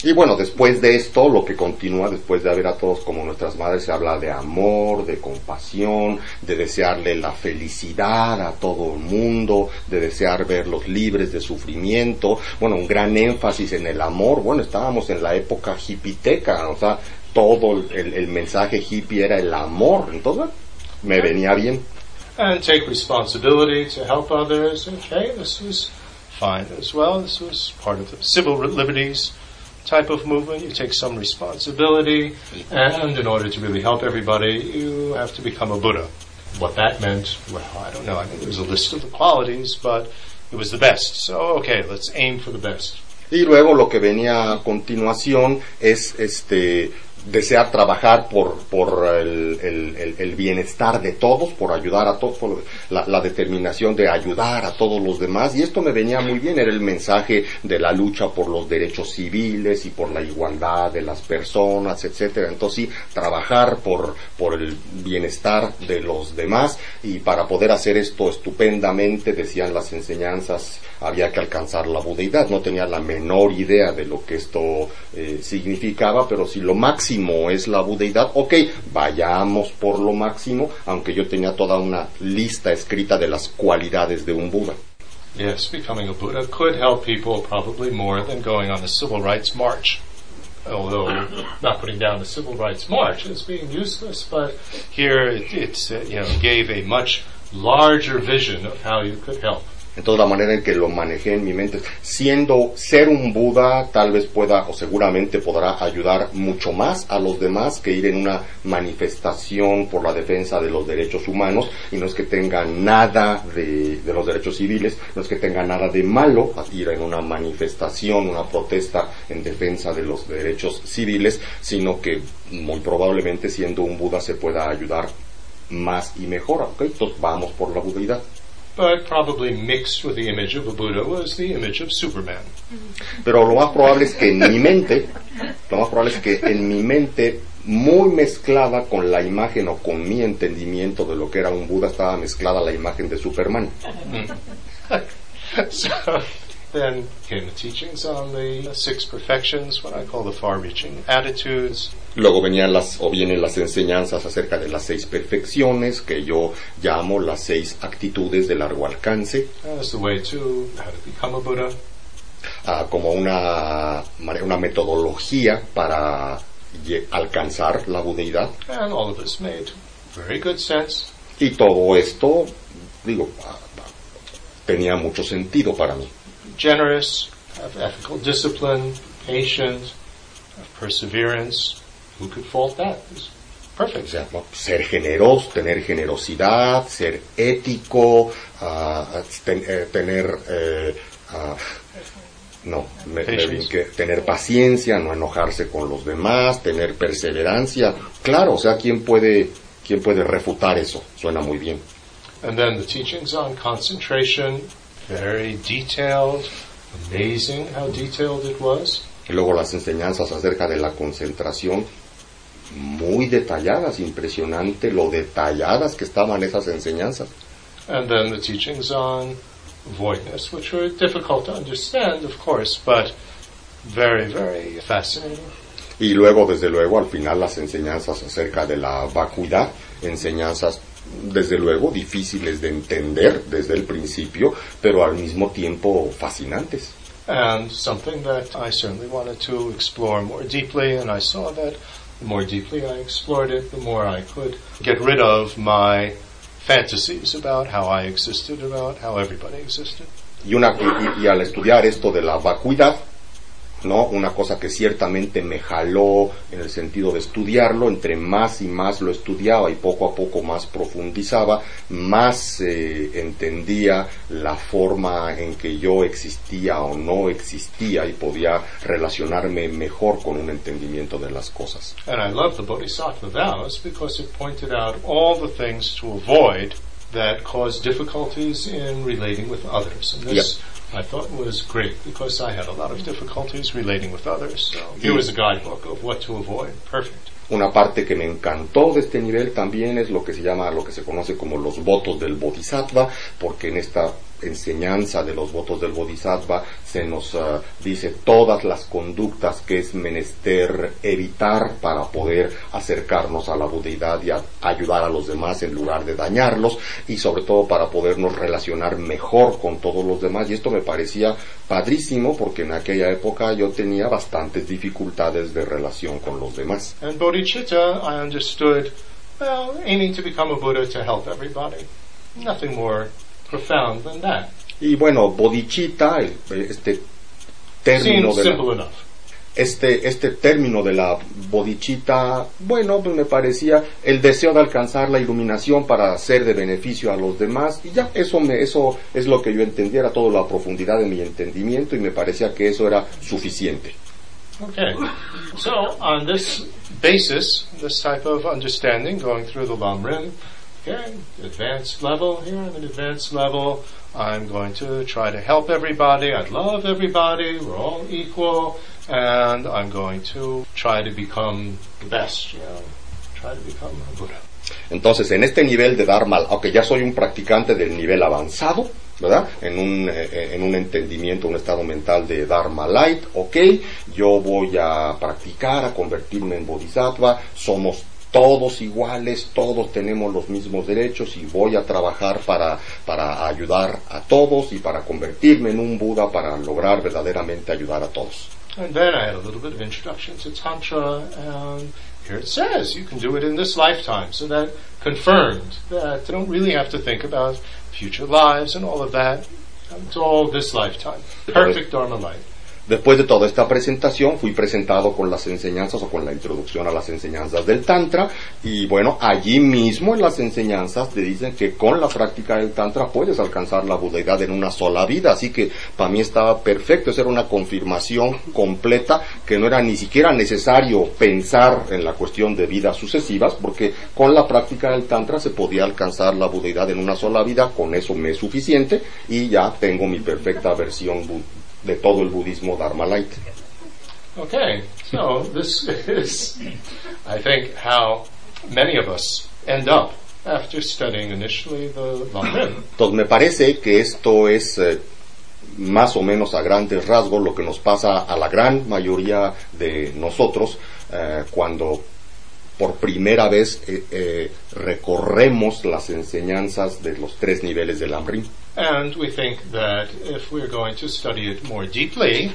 Y bueno, después de esto, lo que continúa, después de ver a todos como nuestras madres, se habla de amor, de compasión, de desearle la felicidad a todo el mundo, de desear verlos libres de sufrimiento. Bueno, un gran énfasis en el amor. Bueno, estábamos en la época hippiteca, o sea, todo el, el mensaje hippie era el amor. Entonces, me venía bien. And take responsibility to help others. Okay, this was fine as well. This was part of the civil liberties type of movement. You take some responsibility, and in order to really help everybody, you have to become a Buddha. What that meant, well, I don't know. I think there was a list of the qualities, but it was the best. So, okay, let's aim for the best. Y luego lo que venía a continuación es este desear trabajar por, por el, el- el- bienestar de todos, por ayudar a todos, por la, la determinación de ayudar a todos los demás. Y esto me venía muy bien, era el mensaje de la lucha por los derechos civiles y por la igualdad de las personas, etcétera. Entonces sí, trabajar por, por el bienestar de los demás y para poder hacer esto estupendamente, decían las enseñanzas, había que alcanzar la budeidad. No tenía la menor idea de lo que esto eh, significaba, pero si lo máximo es la budeidad, ok, vayamos por lo máximo, aunque yo tenía toda una lista escrita de las cualidades de un Buda. Yes, becoming a Buddha could help people probably more than going on a civil rights march. Although not putting down the civil rights march as being useless, but here it it's, uh, gave a much larger vision of how you could help. Entonces la manera en que lo manejé en mi mente, siendo ser un Buda, tal vez pueda o seguramente podrá ayudar mucho más a los demás que ir en una manifestación por la defensa de los derechos humanos y no es que tenga nada de, los derechos civiles, no es que tenga nada de malo ir en una manifestación, una protesta en defensa de los derechos civiles, sino que muy probablemente siendo un Buda se pueda ayudar más y mejor, ¿ok? Entonces vamos por la budeidad. But probably mixed with the image of a Buddha was the image of Superman. Pero lo más probable es que en mi mente, lo más probable es que en mi mente, muy mezclada con la imagen o con mi entendimiento de lo que era un Buda, estaba mezclada la imagen de Superman. so then came the teachings on the six perfections, what I call the far-reaching attitudes. Luego venían las, o vienen las enseñanzas acerca de las seis perfecciones, que yo llamo las seis actitudes de largo alcance, as the way to how to become a Buddha. ah, como una, una metodología para alcanzar la budeidad. And all of this made very good sense. Y todo esto, digo, ah, ah, tenía mucho sentido para mí. Generous, have ethical discipline, patient, have perseverance. Who could fault that? It's O perfect. sea, ¿no? ser generoso, tener generosidad, ser ético, ah, ten- eh, tener, eh, ah, no, me- me tener paciencia, no enojarse con los demás, tener perseverancia. Claro, o sea, ¿quién puede, quién puede refutar eso? Suena muy bien. And then the teachings on concentration, very detailed, amazing how detailed it was. Y luego las enseñanzas acerca de la concentración, muy detalladas, impresionante lo detalladas que estaban esas enseñanzas. And then the teachings on voidness, which were difficult to understand, of course, but very, very fascinating. Y luego, desde luego, al final las enseñanzas acerca de la vacuidad, enseñanzas, desde luego, difíciles de entender desde el principio, pero al mismo tiempo fascinantes. And something that I certainly wanted to explore more deeply, and I saw that the more deeply I explored it, the more I could get rid of my fantasies about how I existed, about how everybody existed. Y, una, y, y al estudiar esto de la vacuidad, ¿no? Una cosa que ciertamente me jaló en el sentido de estudiarlo, entre más y más lo estudiaba y poco a poco más profundizaba, más eh, entendía la forma en que yo existía o no existía y podía relacionarme mejor con un entendimiento de las cosas. And I love the Bodhisattva vows because it pointed out all the things to avoid that cause difficulties in relating with others. And this I thought was great because I had a lot of difficulties relating with others. So here was a guidebook of what to avoid. Perfect. Una parte que me encantó de este nivel también es lo que se llama, lo que se conoce como los votos del Bodhisattva, porque en esta enseñanza de los votos del Bodhisattva se nos ah, dice todas las conductas que es menester evitar para poder acercarnos a la budeidad y a- ayudar a los demás en lugar de dañarlos y sobre todo para podernos relacionar mejor con todos los demás y esto me parecía padrísimo porque en aquella época yo tenía bastantes dificultades de relación con los demás. And bodhicitta, I understood, well, aiming to become a Buddha to help everybody. Nothing more profound than that. Y bueno, bodhicitta, el- este término Seems de la, simple enough. este, este término de la bodhicitta, bueno, pues me parecía el deseo de alcanzar la iluminación para ser de beneficio a los demás y ya, eso me, eso es lo que yo entendiera, toda la profundidad de mi entendimiento y me parecía que eso era suficiente. Okay. So on this basis, this type of understanding, going through the Lam Rim, okay, advanced level here, I'm an advanced level. I'm going to try to help everybody. I love everybody. We're all equal. And I'm going to try to become the best, you know, try to become a Buddha. Entonces, en este nivel de Dharma, aunque ya soy un practicante del nivel avanzado, ¿verdad? En un, eh, en un entendimiento, un estado mental de Dharma Light, ok, yo voy a practicar, a convertirme en Bodhisattva, somos todos iguales, todos tenemos los mismos derechos y voy a trabajar para, para ayudar a todos y para convertirme en un Buda para lograr verdaderamente ayudar a todos. And then I had a little bit of introduction to Tantra, and here it says you can do it in this lifetime. So that confirmed that you don't really have to think about future lives and all of that. It's all this lifetime. Perfect Dharma life. Después de toda esta presentación, fui presentado con las enseñanzas o con la introducción a las enseñanzas del Tantra. Y bueno, allí mismo en las enseñanzas te dicen que con la práctica del Tantra puedes alcanzar la budeidad en una sola vida, así que para mí estaba perfecto, esa era una confirmación completa que no era ni siquiera necesario pensar en la cuestión de vidas sucesivas porque con la práctica del Tantra se podía alcanzar la budeidad en una sola vida, con eso me es suficiente y ya tengo mi perfecta versión de todo el budismo Dharma Light. Okay, so this is, I think, how many of us end up after studying initially the Lam Rim. Entonces me parece que esto es eh, más o menos a grandes rasgos lo que nos pasa a la gran mayoría de nosotros eh, cuando por primera vez eh, eh, recorremos las enseñanzas de los tres niveles del Amrim. And we think that if we're going to study it more deeply,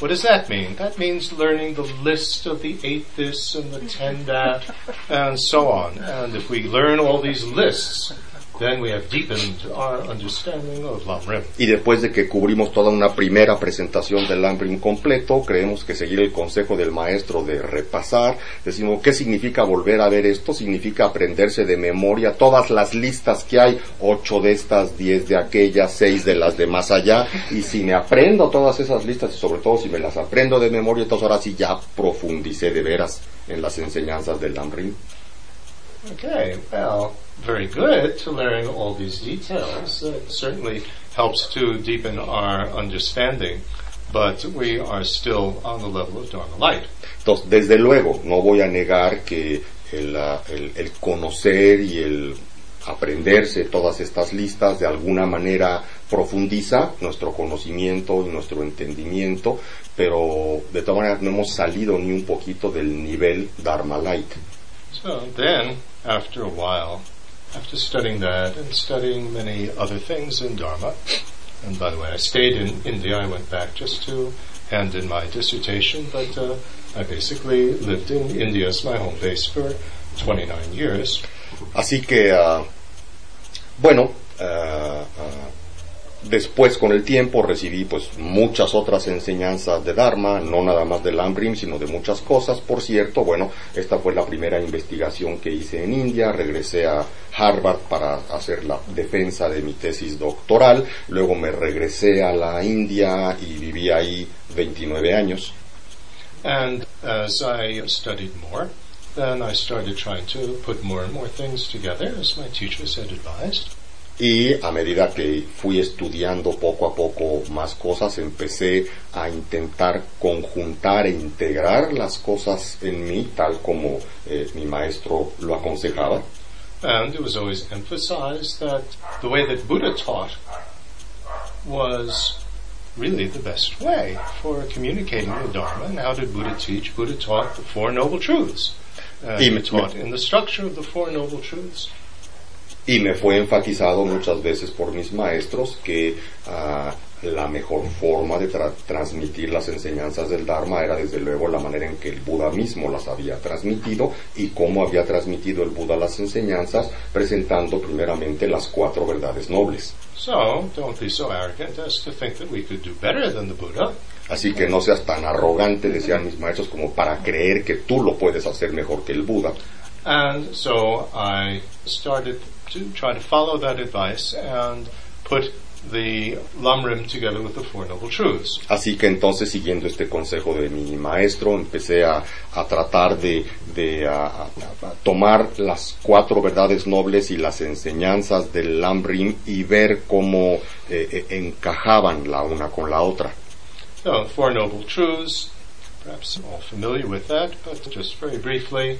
what does that mean? That means learning the list of the eight this and the ten that and so on. And if we learn all these lists, Y después de que cubrimos toda una primera presentación del Lamrim completo, creemos que seguir el consejo del maestro de repasar, decimos, ¿qué significa volver a ver esto? Significa aprenderse de memoria todas las listas que hay, ocho de estas, diez de aquellas, seis de las de más allá, y si me aprendo todas esas listas, y sobre todo si me las aprendo de memoria, entonces ahora sí ya profundicé de veras en las enseñanzas del Lamrim. Okay, well, very good to learn all these details. It certainly helps to deepen our understanding, but we are still on the level of Dharma light. Entonces, desde luego, no voy a negar que el, el- el conocer y el aprenderse todas estas listas de alguna manera profundiza nuestro conocimiento y nuestro entendimiento, pero de todas maneras no hemos salido ni un poquito del nivel Dharma Light. So then, after a while, after studying that and studying many other things in Dharma, and by the way, I stayed in India, I went back just to hand in my dissertation, but uh, I basically lived in India as my home base for 29 years. Así que, ah, bueno, ah, ah, después con el tiempo recibí pues muchas otras enseñanzas de Dharma, no nada más del Ambrim, sino de muchas cosas. Por cierto, bueno, esta fue la primera investigación que hice en India, regresé a Harvard para hacer la defensa de mi tesis doctoral, luego me regresé a la India y viví ahí 29 años. And as I studied more, then I started trying to put more and more things together as my teachers had advised. Y a medida que fui estudiando poco a poco más cosas, empecé a intentar conjuntar e integrar las cosas en mí, tal como eh, mi maestro lo aconsejaba. And it was always emphasized that the way that Buddha taught was really the best way for communicating the Dharma. And how did Buddha teach? Buddha taught the Four Noble Truths. Uh, he taught in the structure of the Four Noble Truths. Y me fue enfatizado muchas veces por mis maestros que ah, la mejor forma de tra- transmitir las enseñanzas del Dharma era desde luego la manera en que el Buda mismo las había transmitido y cómo había transmitido el Buda las enseñanzas, presentando primeramente las cuatro verdades nobles. So don't be so arrogant as to think that we could do better than the Buddha. Así que no seas tan arrogante, decían mis maestros, como para creer que tú lo puedes hacer mejor que el Buda. And so I started to try to follow that advice and put the Lamrim together with the Four Noble Truths. Así que entonces, siguiendo este consejo de mi maestro, empecé a, a tratar de, de, a- a- tomar las cuatro verdades nobles y las enseñanzas del Lambrim y ver cómo eh, eh, encajaban la una con la otra. So, Four Noble Truths, perhaps all familiar with that, but just very briefly,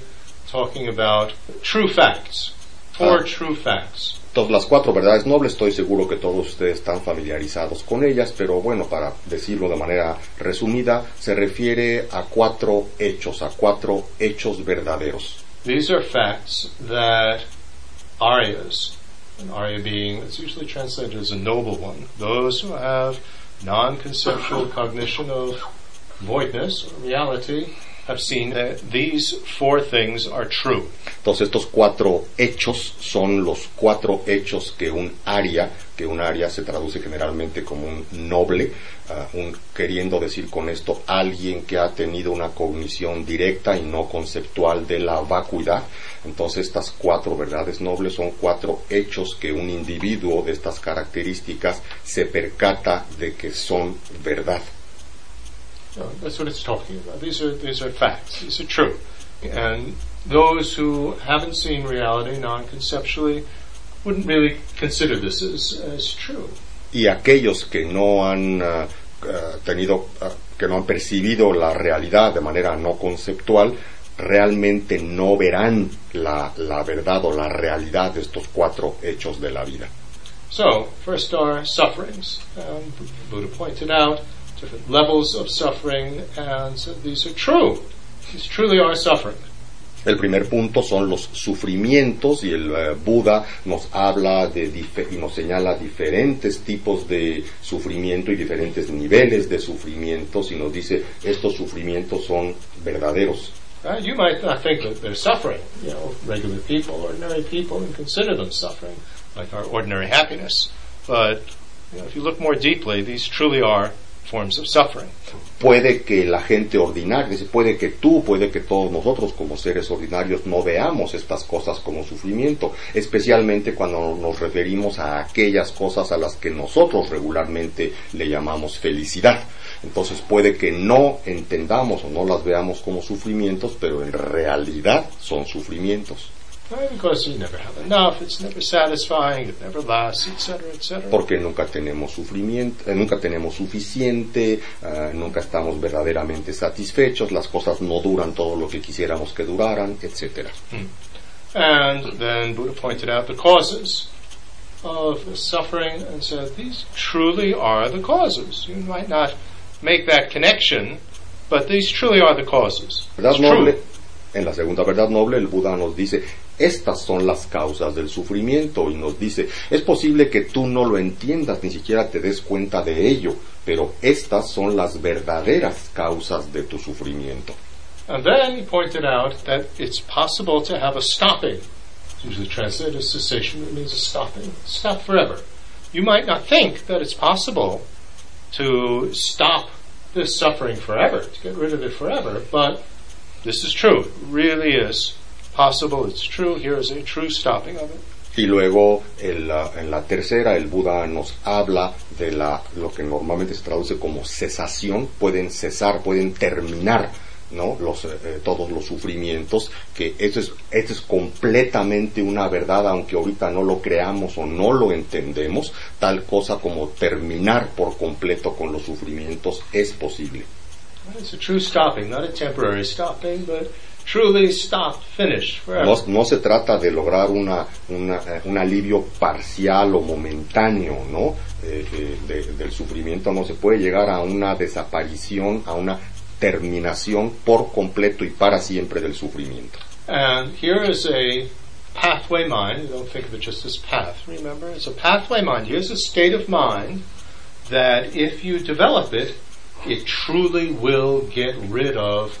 talking about true facts. Four Ah. true facts. Entonces, las cuatro verdades nobles, estoy seguro que todos ustedes están familiarizados con ellas, pero bueno, para decirlo de manera resumida, se refiere a cuatro hechos, a cuatro hechos verdaderos. These are facts that Aryas, an Arya being that's usually translated as a noble one, those who have non-conceptual cognition of voidness or reality, have seen that these four things are true. Entonces estos cuatro hechos son los cuatro hechos que un aria, que un aria se traduce generalmente como un noble, ah, un, queriendo decir con esto alguien que ha tenido una cognición directa y no conceptual de la vacuidad. Entonces estas cuatro verdades nobles son cuatro hechos que un individuo de estas características se percata de que son verdad. That's what it's talking about. These are these are facts. These are true. And those who haven't seen reality non-conceptually wouldn't really consider this as, as true. y aquellos que no han ah, tenido, ah, que no han percibido la realidad de manera no conceptual, realmente no verán la, la verdad o la realidad de estos cuatro hechos de la vida. So, first are sufferings. Um, Buddha pointed out different levels of suffering and said these are true. These truly are suffering. El primer punto son los sufrimientos y el eh, Buda nos habla de y nos señala diferentes tipos de sufrimiento y diferentes niveles de sufrimientos y nos dice estos sufrimientos son verdaderos. Uh, you might not think that they're suffering, you know, regular people, ordinary people, and consider them suffering. like our ordinary happiness. But you know, if you look more deeply, these truly are forms of suffering. Puede que la gente ordinaria, puede que tú, puede que todos nosotros como seres ordinarios no veamos estas cosas como sufrimiento, especialmente cuando nos referimos a aquellas cosas a las que nosotros regularmente le llamamos felicidad. Entonces puede que no entendamos o no las veamos como sufrimientos, pero en realidad son sufrimientos. Etc., etc. porque nunca tenemos sufrimiento, eh, nunca tenemos suficiente, eh, nunca estamos verdaderamente satisfechos, las cosas no duran todo lo que quisiéramos que duraran, etcétera. And then Buddha pointed out the causes of suffering and said, these truly are the causes. You might not make that connection, but these truly are the causes. En la segunda verdad noble, el Buda nos dice, estas son las causas del sufrimiento y nos dice, es posible que tú no lo entiendas, ni siquiera te des cuenta de ello, pero estas son las verdaderas causas de tu sufrimiento. And then he pointed out that it's possible to have a stopping. Usually translated as cessation, it means a stopping. Stop forever. You might not think that it's possible to stop this suffering forever, to get rid of it forever, but this is true. It really is possible. It's true. Here is a true stopping of it. Y luego el, ah, en la tercera el Buda nos habla de la, lo que normalmente se traduce como cesación, pueden cesar, pueden terminar ¿no? los, eh, eh, todos los sufrimientos, que esto es, esto es completamente una verdad, aunque ahorita no lo creamos o no lo entendemos, tal cosa como terminar por completo con los sufrimientos es posible. It's a true stopping, not a temporary stopping, but truly stop, finish, forever. No, no se trata de lograr una, una, eh, un alivio parcial o momentáneo, ¿no? Eh, eh, de- del sufrimiento, no se puede llegar a una desaparición, a una terminación por completo y para siempre del sufrimiento. And here is a pathway mind. Don't think of it just as path. Remember, it's a pathway mind. Here's a state of mind that if you develop it, it truly will get rid of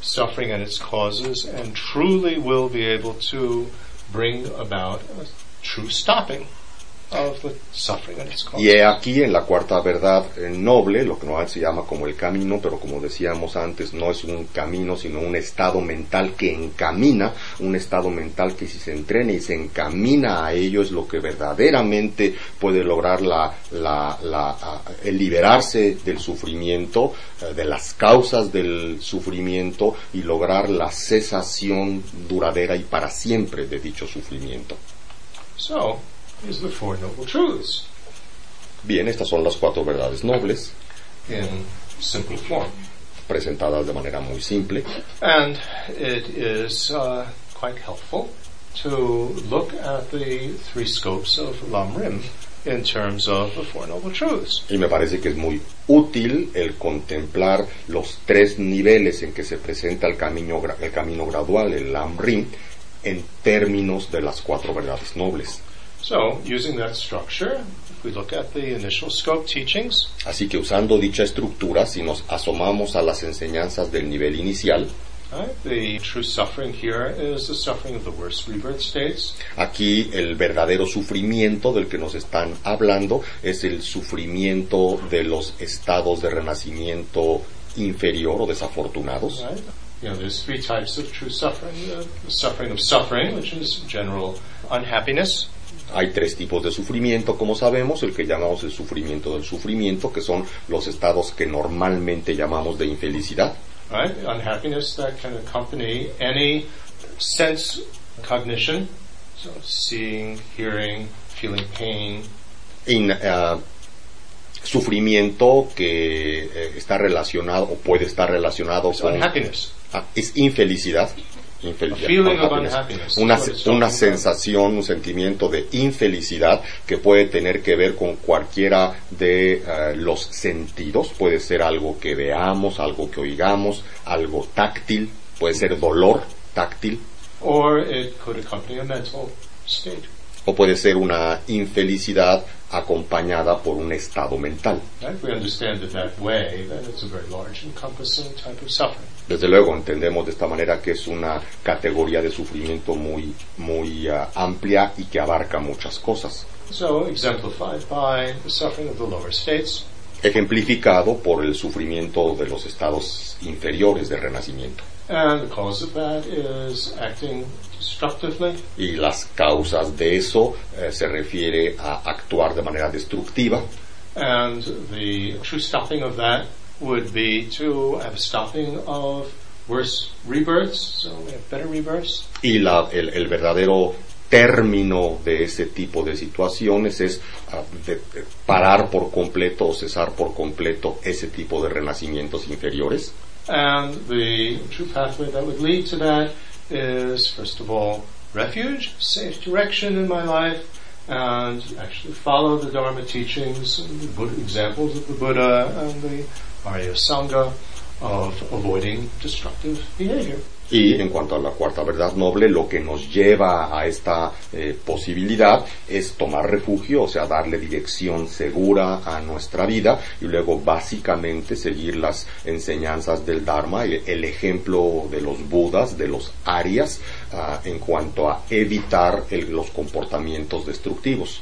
suffering and its causes and truly will be able to bring about a true stopping Y he aquí en la cuarta verdad eh, noble, lo que normalmente se llama como el camino, pero como decíamos antes, no es un camino, sino un estado mental que encamina, un estado mental que si se entrena y se encamina a ello es lo que verdaderamente puede lograr la, la- la- a- el liberarse del sufrimiento, eh, de las causas del sufrimiento y lograr la cesación duradera y para siempre de dicho sufrimiento. So, here's the Four Noble Truths Bien, estas son las cuatro verdades nobles. in simple form. presentadas de manera muy simple And it is uh, quite helpful to look at the three scopes of Lam-Rim in terms of the Four Noble Truths. y me parece que es muy útil el contemplar los tres niveles en que se presenta el camino, el camino gradual, el Lam-Rim, en términos de las cuatro verdades nobles. So, using that structure, if we look at the initial scope teachings, Así que usando dicha estructura, si nos asomamos a las enseñanzas del nivel inicial, right, the true suffering here is the suffering of the worst rebirth states. aquí el verdadero sufrimiento del que nos están hablando es el sufrimiento de los estados de renacimiento inferior o desafortunados. Right? You know, there's three types of true suffering. Uh, the suffering of suffering, which is general unhappiness. Hay tres tipos de sufrimiento, como sabemos, el que llamamos el sufrimiento del sufrimiento, que son los estados que normalmente llamamos de infelicidad. right? Unhappiness that can accompany any sense cognition, so seeing, hearing, feeling pain, In- ah, sufrimiento que eh, está relacionado o puede estar relacionado it's con unhappiness. ah, es infelicidad. Infelicidad. Una, una sensación, un sentimiento de infelicidad que puede tener que ver con cualquiera de eh, los sentidos. Puede ser algo que veamos, algo que oigamos, algo táctil, puede ser dolor táctil Or it could accompany a mental state. O puede ser una infelicidad acompañada por un estado mental. Desde luego entendemos de esta manera que es una categoría de sufrimiento muy, muy ah, amplia y que abarca muchas cosas. So, exemplified by the suffering of the lower states, Ejemplificado por el sufrimiento de los estados inferiores de renacimiento. and the cause of that is acting Y las causas de eso eh, se refiere a actuar de manera destructiva. And the true stopping of that would be to have a stopping of worse rebirths, so we have better rebirths, y la- el, el verdadero término de ese tipo de situaciones es ah, de- de parar por completo o cesar por completo ese tipo de renacimientos inferiores. And the true pathway that would lead to that is, first of all, refuge, safe direction in my life, and actually follow the Dharma teachings, the Buddha, examples of the Buddha and the Arya Sangha of avoiding destructive behavior. Y en cuanto a la cuarta verdad noble, lo que nos lleva a esta eh, posibilidad es tomar refugio, o sea, darle dirección segura a nuestra vida y luego básicamente seguir las enseñanzas del Dharma, el, el ejemplo de los Budas, de los Arias, ah, en cuanto a evitar el- los comportamientos destructivos.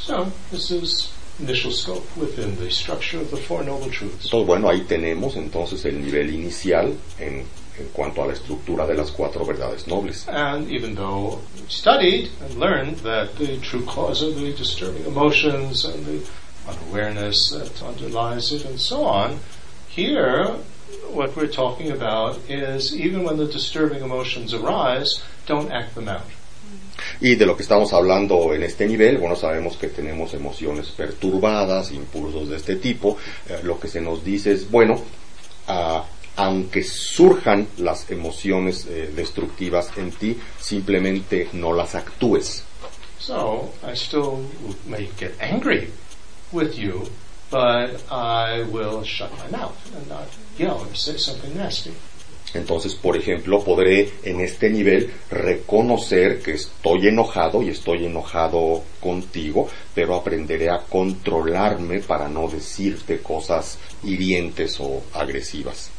So, this is initial scope within the structure of the Four Noble Truths. Entonces, bueno, ahí tenemos entonces el nivel inicial en, en cuanto a la estructura de las cuatro verdades nobles. And even though studied and learned that the true cause of the disturbing emotions and the unawareness that underlies it and so on, here what we're talking about is even when the disturbing emotions arise, don't act them out. Y de lo que estamos hablando en este nivel, bueno, sabemos que tenemos emociones perturbadas, impulsos de este tipo. Eh, lo que se nos dice es, bueno, ah, aunque surjan las emociones eh, destructivas en ti, simplemente no las actúes. So I still may get angry with you, but I will shut my mouth and not yell or say something nasty. Entonces, por ejemplo, podré en este nivel reconocer que estoy enojado y estoy enojado contigo, pero aprenderé a controlarme para no decirte cosas hirientes o agresivas.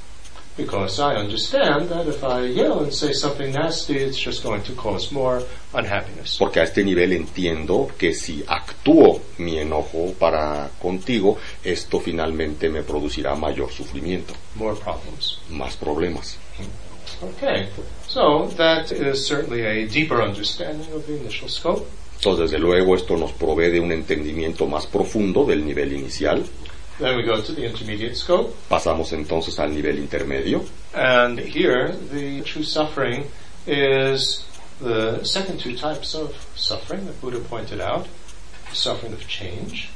Because I understand that if I yell and say something nasty, it's just going to cause more unhappiness. Porque a este nivel entiendo que si actúo mi enojo para contigo, esto finalmente me producirá mayor sufrimiento, More problems. más problemas. Okay, so that is certainly a deeper understanding of the initial scope. Entonces, desde luego, esto nos provee de un entendimiento más profundo del nivel inicial. Then we go to the intermediate scope, Pasamos entonces al nivel intermedio. and here the true suffering is the second two types of suffering that Buddha pointed out suffering of change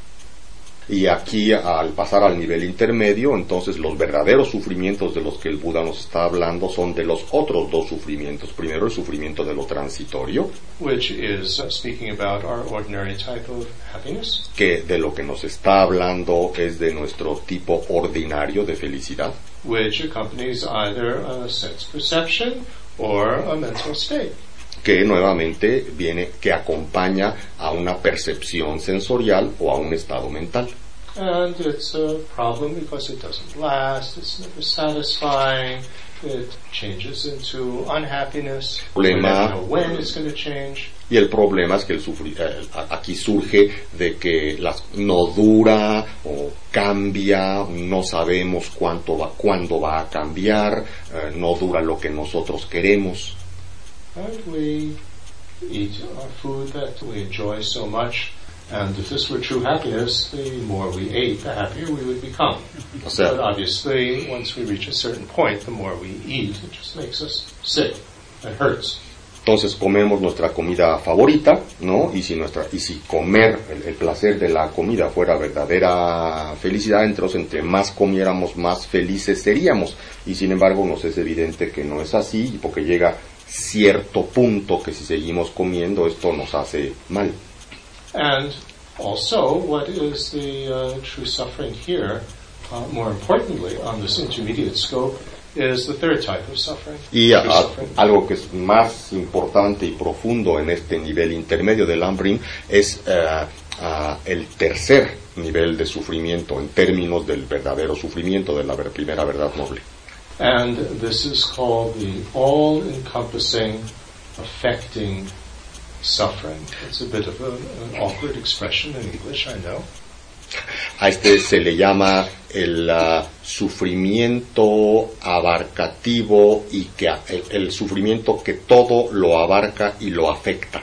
Y aquí, al pasar al nivel intermedio, entonces los verdaderos sufrimientos de los que el Buda nos está hablando son de los otros dos sufrimientos. Primero, el sufrimiento de lo transitorio, which is uh, speaking about our ordinary type of happiness, que de lo que nos está hablando es de nuestro tipo ordinario de felicidad, which accompanies either a sense perception or a mental state. Que nuevamente viene, que acompaña a una percepción sensorial o a un estado mental. And it's a problem because it doesn't last, it's never satisfying, it changes into unhappiness. Problema. know when it's going to change. Y el problema es que el sufri- eh, aquí surge de que las, no dura o cambia, no sabemos cuánto va, cuándo va a cambiar, eh, no dura lo que nosotros queremos. And we eat our food that we enjoy so much. And if this were true happiness, the more we ate, the happier we would become. O sea, But obviously, once we reach a certain point, the more we eat, it just makes us sick. It hurts. entonces comemos nuestra comida favorita, ¿no? Y si nuestra, y si comer, el, el placer de la comida fuera verdadera felicidad, entonces entre más comiéramos, más felices seríamos. Y sin embargo, nos es evidente que no es así, porque llega cierto punto que si seguimos comiendo, esto nos hace mal. And also, what is the uh, true suffering here, uh, more importantly, on this intermediate scope, is the third type of suffering. Y a- suffering. algo que es más importante y profundo en este nivel intermedio del Ambrin es ah, el tercer nivel de sufrimiento en términos del verdadero sufrimiento, de la ver- primera verdad noble. And this is called the all-encompassing, affecting suffering. It's a bit of a, an awkward expression in English, I know. A este se le llama el ah, sufrimiento abarcativo y que el, el sufrimiento que todo lo abarca y lo afecta,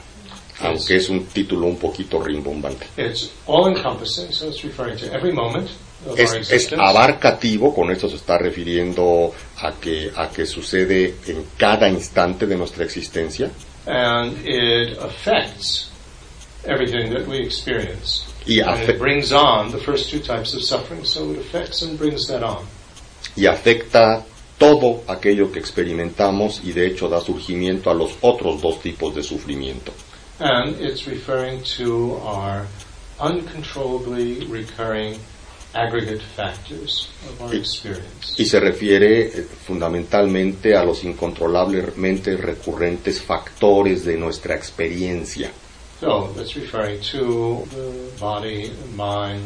aunque es un título un poquito rimbombante. It's all-encompassing, so it's referring to every moment of Es, es abarcativo, con esto se está refiriendo a que, a que sucede en cada instante de nuestra existencia and it affects everything that we experience. y, And afe- it brings on the first two types of suffering, so it affects and brings that on. y afecta todo aquello que experimentamos y de hecho da surgimiento a los otros dos tipos de sufrimiento. And it's referring to our uncontrollably recurring aggregate factors of our Y- experience. y se refiere eh, fundamentalmente a los incontrolablemente recurrentes factores de nuestra experiencia. So that's referring to the body mind.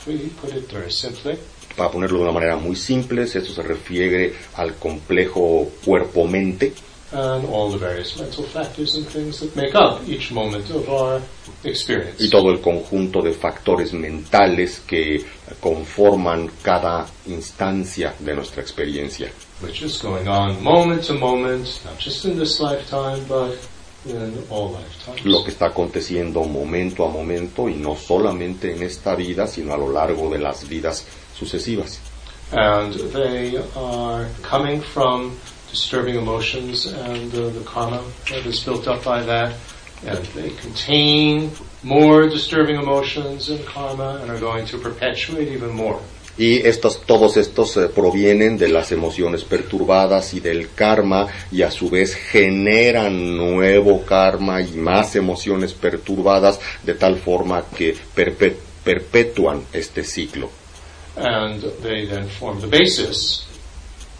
If we put it very simply, Para ponerlo de una manera muy simple, esto se refiere al complejo cuerpo-mente and all the various mental factors and things that make up each moment of our. Y todo el conjunto de factores mentales que conforman cada instancia de nuestra experiencia. which is going on moment to moment, not just in this lifetime, but in all lifetimes. Lo que está aconteciendo momento a momento y no solamente en esta vida, sino a lo largo de las vidas sucesivas. And they are coming from disturbing emotions and uh, the karma that is built up by that. And they contain more disturbing emotions and karma and are going to perpetuate even more. Y estos, todos estos eh, provienen de las emociones perturbadas y del karma y a su vez generan nuevo karma y más emociones perturbadas de tal forma que perpe- perpetúan este ciclo. And they then form the basis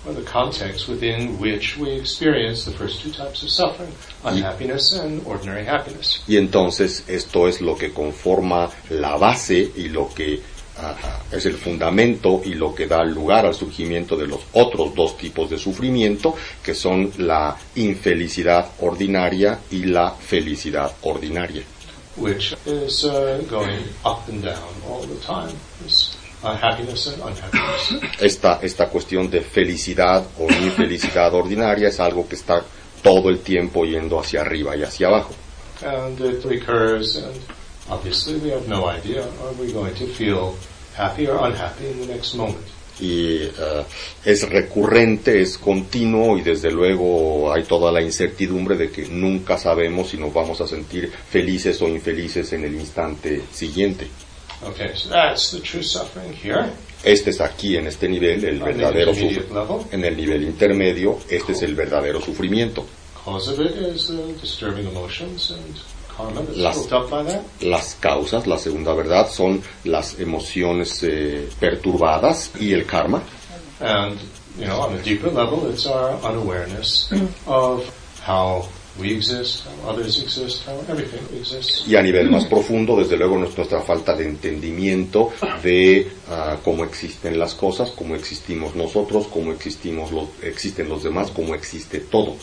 or the context within which we experience the first two types of suffering, unhappiness and ordinary happiness. Y entonces esto es lo que conforma la base y lo que ah, ah, es el fundamento y lo que da lugar al surgimiento de los otros dos tipos de sufrimiento, que son la infelicidad ordinaria y la felicidad ordinaria. which is uh, going up and down all the time. It's Esta, esta cuestión de felicidad o infelicidad ordinaria es algo que está todo el tiempo yendo hacia arriba y hacia abajo. and it recurs, and obviously we have no idea are we going to feel happy or unhappy in the next moment. y eh, es recurrente, es continuo y desde luego hay toda la incertidumbre de que nunca sabemos si nos vamos a sentir felices o infelices en el instante siguiente. Okay, so that's the true suffering here. Este es aquí en este nivel el verdadero sufrimiento. En el nivel intermedio, este es el verdadero sufrimiento. Cause of it is uh, disturbing emotions and karma that's Las-. Las causas, la segunda verdad, son las emociones eh, perturbadas y el karma. And, you know, on a deeper level, it's our unawareness of how we exist, how others exist, how everything exists. Y a nivel más profundo, desde luego, nuestra falta de entendimiento de ah, cómo existen las cosas, cómo existimos nosotros, cómo existimos los, existen los demás, cómo existe todo.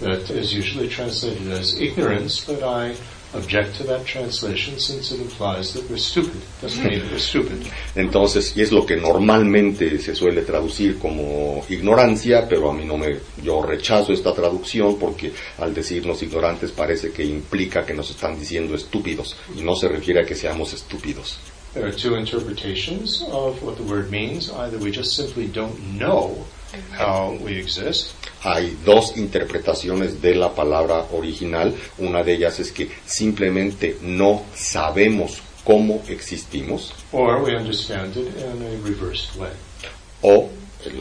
That is usually translated as ignorance, but I object to that translation since it implies that we're stupid. Doesn't mean that we're stupid. Entonces, y es lo que normalmente se suele traducir como ignorancia, pero a mí no me, yo rechazo esta traducción porque al decirnos ignorantes parece que implica que nos están diciendo estúpidos y no se refiere a que seamos estúpidos. There are two interpretations of what the word means. Either we just simply don't know how we exist, Hay dos interpretaciones de la palabra original. Una de ellas es que simplemente no sabemos cómo existimos or we understand it in a reversed way. o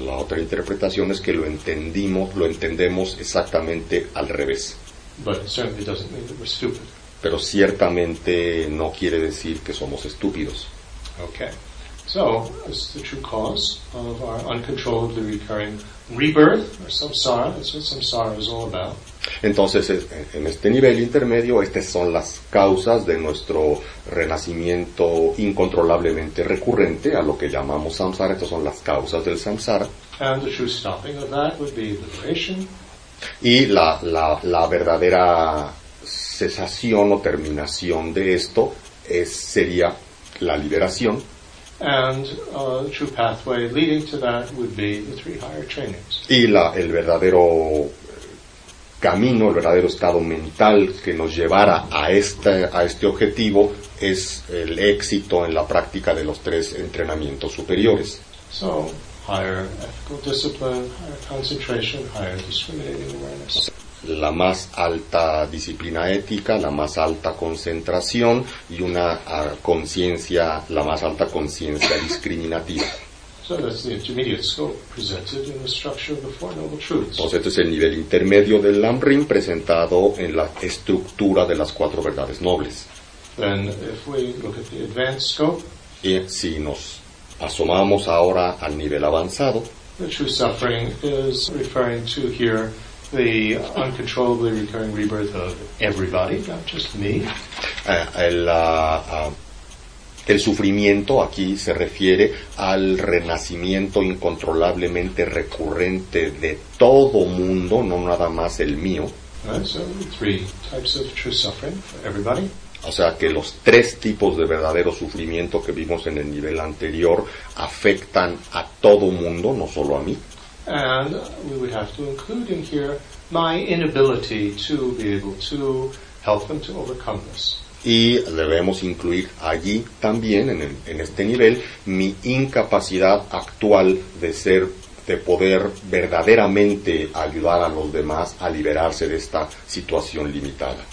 la otra interpretación es que lo entendimos, lo entendemos exactamente al revés. But it certainly doesn't mean that we're stupid. Pero ciertamente no quiere decir que somos estúpidos. Okay. So, it's the true cause of our uncontrollably recurring rebirth, or samsara. That's what samsara is all about. Entonces, es- en este nivel intermedio, estas son las causas de nuestro renacimiento incontrolablemente recurrente, a lo que llamamos samsara. Estas son las causas del samsara. And the true stopping of that would be liberation. Y la, la, la verdadera cesación o terminación de esto es, sería la liberación. And uh, the true pathway leading to that would be the three higher trainings. Y la, el verdadero camino, el verdadero estado mental que nos llevara a este, a este objetivo es el éxito en la práctica de los tres entrenamientos superiores. So, higher ethical discipline, higher concentration, higher discriminating awareness. La más alta disciplina ética, la más alta concentración y una ah, conciencia, la más alta conciencia discriminativa. So that's the intermediate scope presented in the structure of the Four Noble Truths. Entonces este es el nivel intermedio del Lamrim presentado en la estructura de las cuatro verdades nobles. Then, if we look at the advanced scope, Y si nos asomamos ahora al nivel avanzado, the true suffering is referring to here the uncontrollably recurring rebirth of everybody, not just me. eh, el, ah, ah, el sufrimiento aquí se refiere al renacimiento incontrolablemente recurrente de todo mundo, no nada más el mío. Right? So, three types of true suffering for everybody. O sea que los tres tipos de verdadero sufrimiento que vimos en el nivel anterior afectan a todo mundo, no solo a mí. And we would have to include in here my inability to be able to help them to overcome this. Y debemos incluir allí también, en, el- en este nivel, mi incapacidad actual de ser, de poder verdaderamente ayudar a los demás a liberarse de esta situación limitada.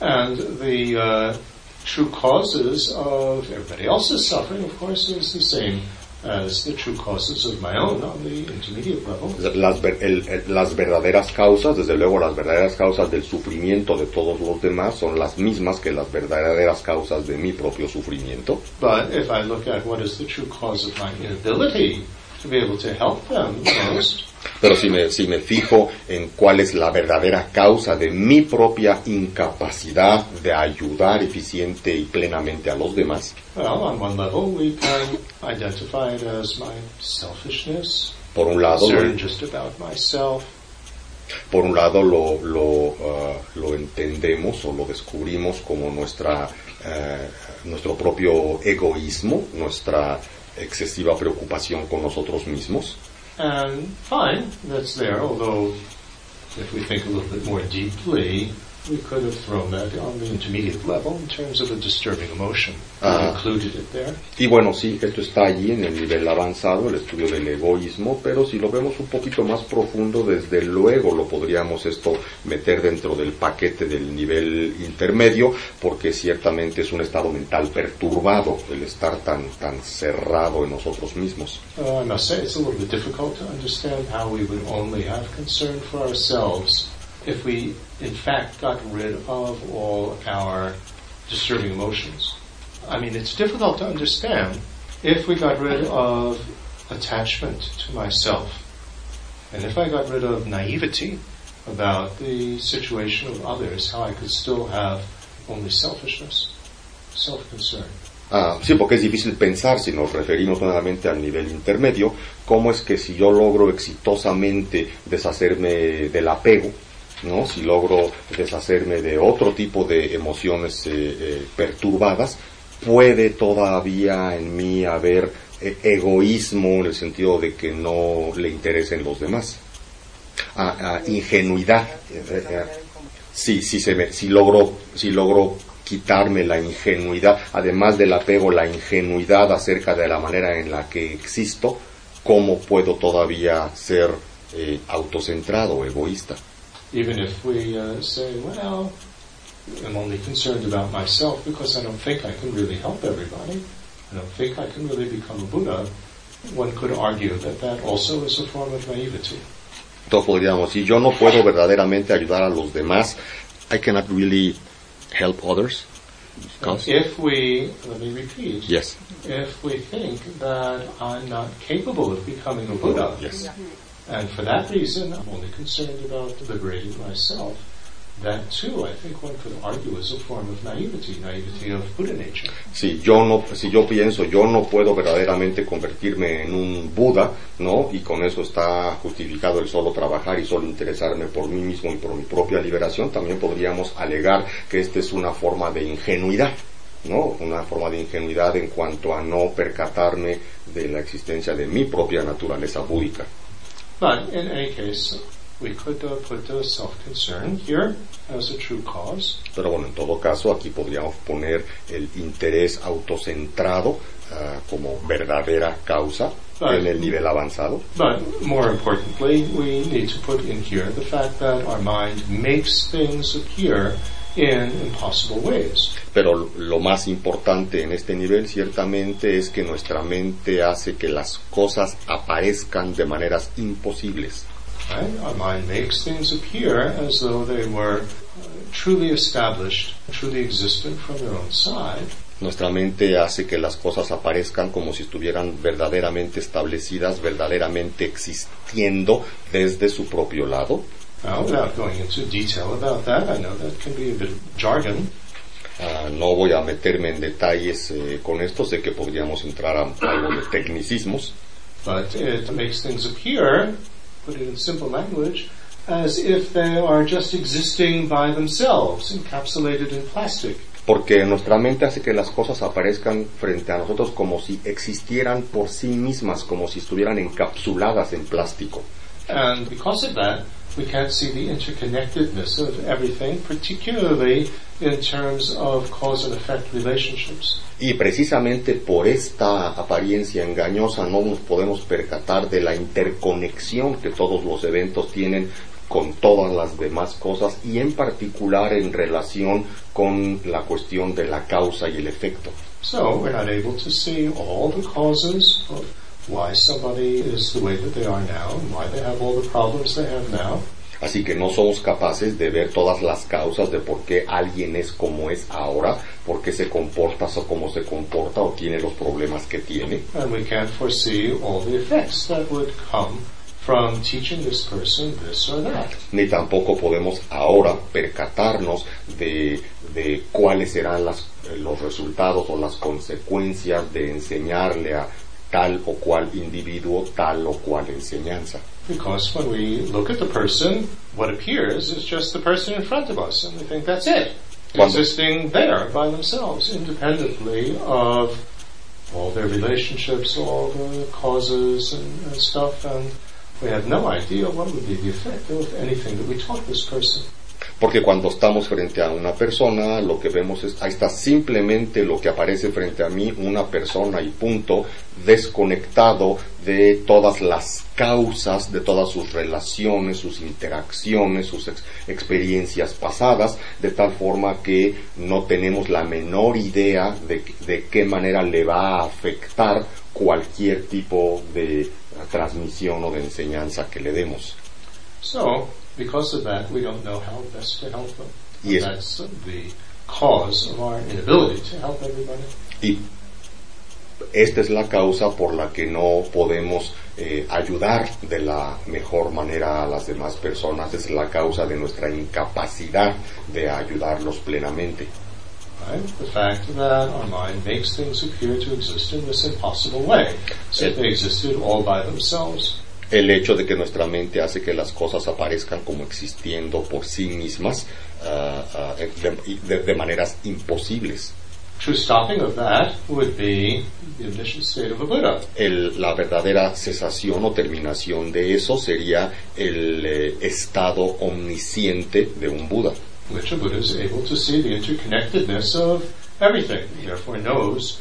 And the uh, true causes of everybody else's suffering, of course, is the same as the true causes of my own on the intermediate level. Las, ver- el- el- las verdaderas causas, desde luego las verdaderas causas del sufrimiento de todos los demás son las mismas que las verdaderas causas de mi propio sufrimiento. But if I look at what is the true cause of my inability to be able to help them most, Pero si me, si me fijo en cuál es la verdadera causa de mi propia incapacidad de ayudar eficiente y plenamente a los demás, well, on one level we can identify it as my selfishness, por un lado, lo, por un lado lo, lo, ah, lo entendemos o lo descubrimos como nuestra, eh, nuestro propio egoísmo, nuestra excesiva preocupación con nosotros mismos. And fine, that's there, although if we think a little bit more deeply, we could have thrown that on the intermediate level in terms of a disturbing emotion. Ah. included it there. Y bueno, sí, esto está allí en el nivel avanzado, el estudio del egoísmo, pero si lo vemos un poquito más profundo, desde luego lo podríamos esto meter dentro del paquete del nivel intermedio, porque ciertamente es un estado mental perturbado el estar tan, tan cerrado en nosotros mismos. Uh, I must say, it's a little bit difficult to understand how we would only have concern for ourselves if we, in fact, got rid of all our disturbing emotions. I mean, it's difficult to understand if we got rid of attachment to myself, and if I got rid of naivety about the situation of others, how I could still have only selfishness, self-concern. Ah, sí, porque es difícil pensar, si nos referimos nuevamente al nivel intermedio, cómo es que si yo logro exitosamente deshacerme del apego, ¿no? si logro deshacerme de otro tipo de emociones eh, eh, perturbadas, puede todavía en mí haber eh, egoísmo en el sentido de que no le interesen los demás. Ah, ah, ingenuidad. Sí, sí, se me, si logro, si logro quitarme la ingenuidad, además del apego, la ingenuidad acerca de la manera en la que existo, ¿cómo puedo todavía ser eh, autocentrado, egoísta? Even if we uh, say, well, I'm only concerned about myself because I don't think I can really help everybody. I don't think I can really become a Buddha. One could argue that that also is a form of naivety. Entonces podríamos decir, yo no puedo verdaderamente ayudar a los demás, I cannot really help others, Because- If we, let me repeat, Yes. if we think that I'm not capable of becoming a Buddha, Yes. And for that reason I'm only concerned about liberating myself, that too I think one could argue is a form of naivety, naivety of Buddha nature. Si yo no, si yo pienso yo no puedo verdaderamente convertirme en un Buda, ¿no? Y con eso está justificado el solo trabajar y solo interesarme por mí mismo y por mi propia liberación, también podríamos alegar que esta es una forma de ingenuidad, ¿no? Una forma de ingenuidad en cuanto a no percatarme de la existencia de mi propia naturaleza búdica. But in any case, we could uh, put uh, self-concern here as a true cause. Pero bueno, en todo caso, aquí podríamos poner el interés autocentrado ah, como verdadera causa Right. en el nivel avanzado. But more importantly, we need to put in here the fact that our mind makes things appear in impossible ways. Pero lo más importante en este nivel ciertamente es que nuestra mente hace que las cosas aparezcan de maneras imposibles. Right? Our mind makes things appear as though they were uh, truly established, truly existent from their own side. Nuestra mente hace que las cosas aparezcan como si estuvieran verdaderamente establecidas, verdaderamente existiendo desde su propio lado. Now, without going into detail about that, I know that can be a bit jargon, Ah, no voy a meterme en detalles eh, con esto, sé que podríamos entrar a algo de tecnicismos, but it makes things appear, put it in simple language, as if they are just existing by themselves, encapsulated in plastic. porque nuestra mente hace que las cosas aparezcan frente a nosotros como si existieran por sí mismas, como si estuvieran encapsuladas en plástico. And because of that, we can't see the interconnectedness of everything, particularly in terms of cause and effect relationships. Y precisamente por esta apariencia engañosa no nos podemos percatar de la interconexión que todos los eventos tienen con todas las demás cosas y en particular en relación con la cuestión de la causa y el efecto. So we're not able to see all the causes of why somebody is the way that they are now and why they have all the problems they have now. Así que no somos capaces de ver todas las causas de por qué alguien es como es ahora, por qué se comporta o como se comporta o tiene los problemas que tiene. And we can't foresee all the effects that would come from teaching this person this or that. Ni tampoco podemos ahora percatarnos de, de cuáles serán las, los resultados o las consecuencias de enseñarle a tal o cual individuo tal o cual enseñanza. Because when we look at the person, what appears is just the person in front of us, and we think that's it. Cuando- Existing there by themselves, independently of all their relationships, all the causes and, and stuff, and we have no idea what would be the effect of anything that we taught this person. Porque cuando estamos frente a una persona, lo que vemos es, ahí está simplemente lo que aparece frente a mí, una persona y punto, desconectado de todas las causas, de todas sus relaciones, sus interacciones, sus ex- experiencias pasadas, de tal forma que no tenemos la menor idea de, de qué manera le va a afectar cualquier tipo de transmisión o de enseñanza que le demos. So, because of that, we don't know how best to help them. And Yes. That's the cause of our inability to help everybody. Y esta es la causa por la que no podemos eh, ayudar de la mejor manera a las demás personas. Es la causa de nuestra incapacidad de ayudarlos plenamente. Right? The fact that our mind makes things appear to exist in this impossible way. So if they existed all by themselves, El hecho de que nuestra mente hace que las cosas aparezcan como existiendo por sí mismas ah, ah, de, de- de maneras imposibles. true stopping of that would be the state of a Buddha. El- la verdadera cesación o terminación de eso sería el eh, estado omnisciente de un Buda. which a Buddha is able to see the interconnectedness of everything, therefore knows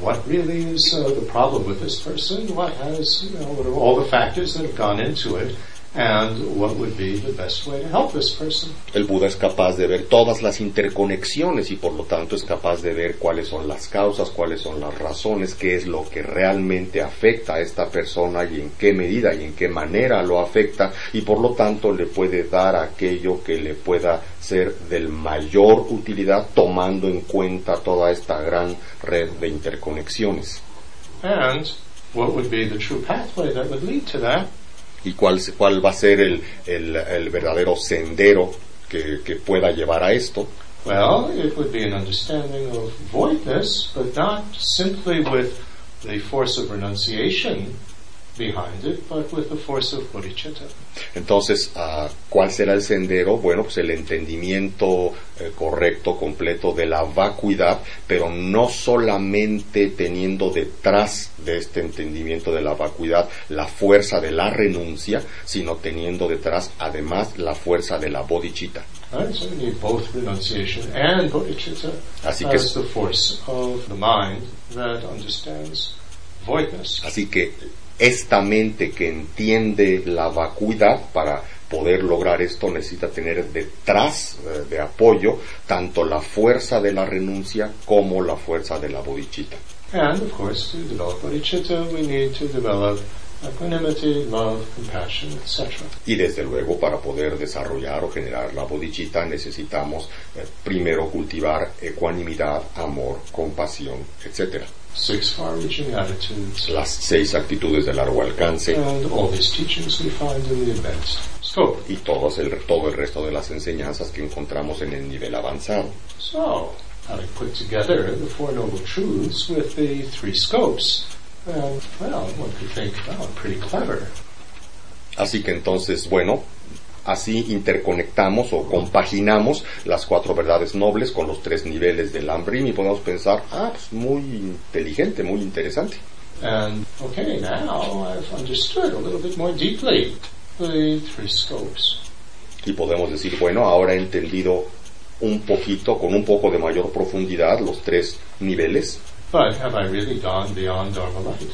what really is uh, the problem with this person, what has, you know, what are all the factors that have gone into it, and what would be the best way to help this person. El Buda es capaz de ver todas las interconexiones y por lo tanto es capaz de ver cuáles son las causas, cuáles son las razones, qué es lo que realmente afecta a esta persona y en qué medida y en qué manera lo afecta y por lo tanto le puede dar aquello que le pueda ser del mayor utilidad tomando en cuenta toda esta gran red de interconexiones. And what would be the true pathway that would lead to that? Y cuál, cuál va a ser el, el, verdadero sendero que, pueda llevar a esto. Well, it would be an understanding of voidness, but not simply with the force of renunciation, behind it, but with the force of bodhicitta. Entonces, uh, ¿cuál será el sendero? Bueno, pues el entendimiento eh, correcto, completo de la vacuidad, pero no solamente teniendo detrás de este entendimiento de la vacuidad la fuerza de la renuncia, sino teniendo detrás además la fuerza de la bodhicitta. Right, so we need both renunciation and bodhicitta Así que, Así que esta mente que entiende la vacuidad para poder lograr esto necesita tener detrás eh, de apoyo tanto la fuerza de la renuncia como la fuerza de la bodhicitta. And of course, to develop bodhicitta, we need to develop equanimity, love, compassion, etc. Y desde luego para poder desarrollar o generar la bodhicitta necesitamos eh, primero cultivar ecuanimidad, amor, compasión, etc. Six far-reaching attitudes. Las seis actitudes de largo alcance. And all these teachings we find in the advanced scope. Y todos el, todo el resto de las enseñanzas que encontramos en el nivel avanzado. So, having put together the Four Noble Truths with the three scopes, and, well, one could think, well, pretty clever. Así que entonces, bueno, así interconectamos o compaginamos las cuatro verdades nobles con los tres niveles del Ambrim y podemos pensar, ah, pues muy inteligente, muy interesante. And, okay, now I've understood a little bit more deeply the three scopes. Y podemos decir, bueno, ahora he entendido un poquito, con un poco de mayor profundidad, los tres niveles. But have I really gone beyond Dharma light?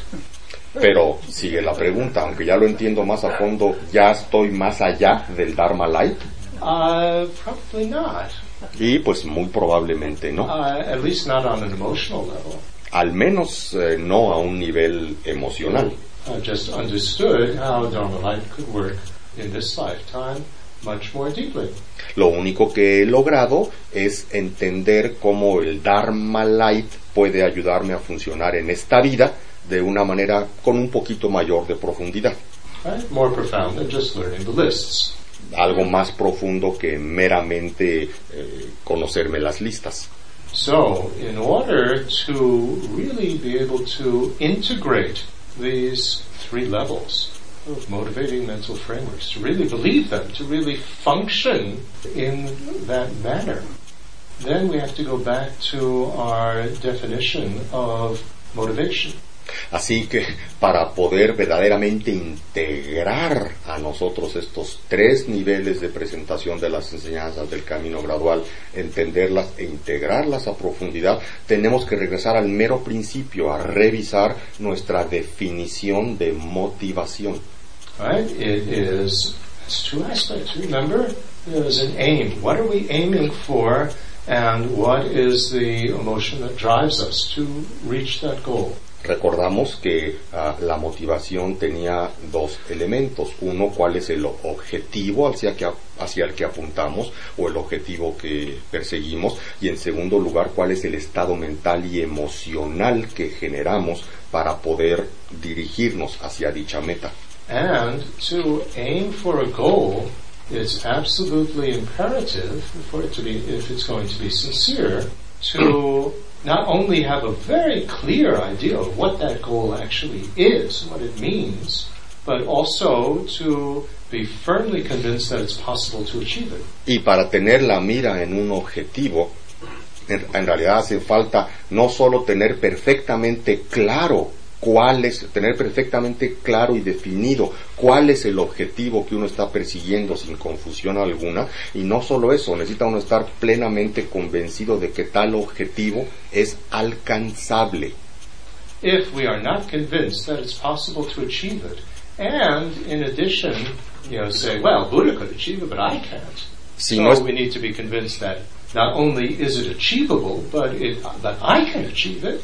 Pero sigue la pregunta, aunque ya lo entiendo más a fondo, ¿ya estoy más allá del Dharma Light? Uh, probably not. Y pues muy probablemente no. Uh, at least not on an emotional level. Al menos eh, no a un nivel emocional. I just understood how Dharma light could work in this lifetime much more deeply. Lo único que he logrado es entender cómo el Dharma Light puede ayudarme a funcionar en esta vida de una manera con un poquito mayor de profundidad. Right? More profound than just learning the lists. Algo más profundo que meramente eh, conocerme las listas. So, in order to really be able to integrate these three levels of motivating mental frameworks, to really believe them, to really function in that manner, then we have to go back to our definition of motivation. Así que para poder verdaderamente integrar a nosotros estos tres niveles de presentación de las enseñanzas del camino gradual, entenderlas e integrarlas a profundidad, tenemos que regresar al mero principio, a revisar nuestra definición de motivación. Right? It is two aspects. Remember, there's an aim. What are we aiming for, and what is the emotion that drives us to reach that goal? Recordamos que uh, la motivación tenía dos elementos. Uno, cuál es el objetivo hacia, el que apuntamos o el objetivo que perseguimos. Y en segundo lugar, cuál es el estado mental y emocional que generamos para poder dirigirnos hacia dicha meta. And to aim for a goal, it's absolutely imperative for it to be, if it's going to be sincere, to not only have a very clear idea of what that goal actually is, what it means, but also to be firmly convinced that it's possible to achieve it. Y para tener la mira en un objetivo, en, en realidad hace falta no solo tener perfectamente claro cuál es, tener perfectamente claro y definido cuál es el objetivo que uno está persiguiendo sin confusión alguna. Y no solo eso, necesita uno estar plenamente convencido de que tal objetivo es alcanzable. If we are not convinced that it's possible to achieve it, and in addition, you know, say, well, Buddha could achieve it, but I can't. Si so no es- we need to be convinced that not only is it achievable, but it, that I can achieve it.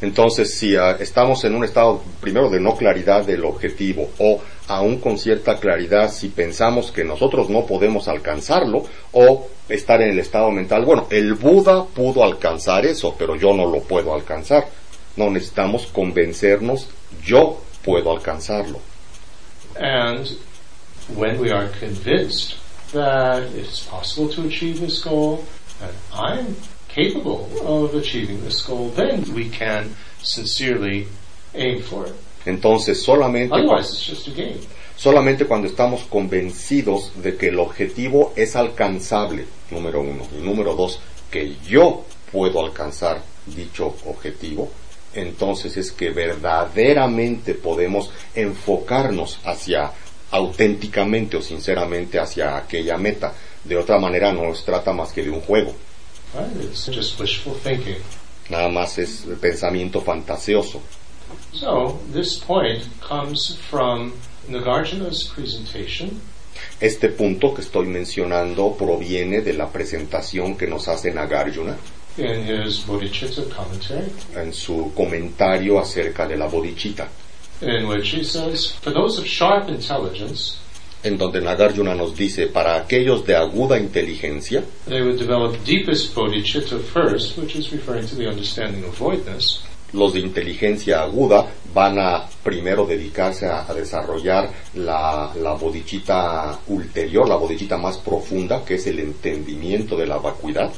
Entonces, si ah, estamos en un estado primero de no claridad del objetivo o aún con cierta claridad si pensamos que nosotros no podemos alcanzarlo o estar en el estado mental, bueno, el Buda pudo alcanzar eso, pero yo no lo puedo alcanzar. No necesitamos convencernos, yo puedo alcanzarlo. And when we are convinced that it's possible to achieve this goal, and I'm capable of achieving this goal, then we can sincerely aim for it. Entonces, solamente Otherwise, it's just a game. Solamente cuando estamos convencidos de que el objetivo es alcanzable, número uno. Y número dos, que yo puedo alcanzar dicho objetivo, entonces es que verdaderamente podemos enfocarnos hacia auténticamente o sinceramente hacia aquella meta. De otra manera no se trata más que de un juego. Right? It's just wishful thinking. Nada más es pensamiento fantasioso. So, this point comes from Nagarjuna's presentation Este punto que estoy mencionando proviene de la presentación que nos hace Nagarjuna in his Bodhicitta commentary, en su comentario acerca de la bodhicitta, in which he says, For those of sharp intelligence, en donde Nagarjuna nos dice, para aquellos de aguda inteligencia, they would develop deepest bodhicitta first, which is referring to the understanding of voidness, los de inteligencia aguda van a primero dedicarse a, a desarrollar la, la bodhicitta ulterior, la bodhicitta más profunda, que es el entendimiento de la vacuidad,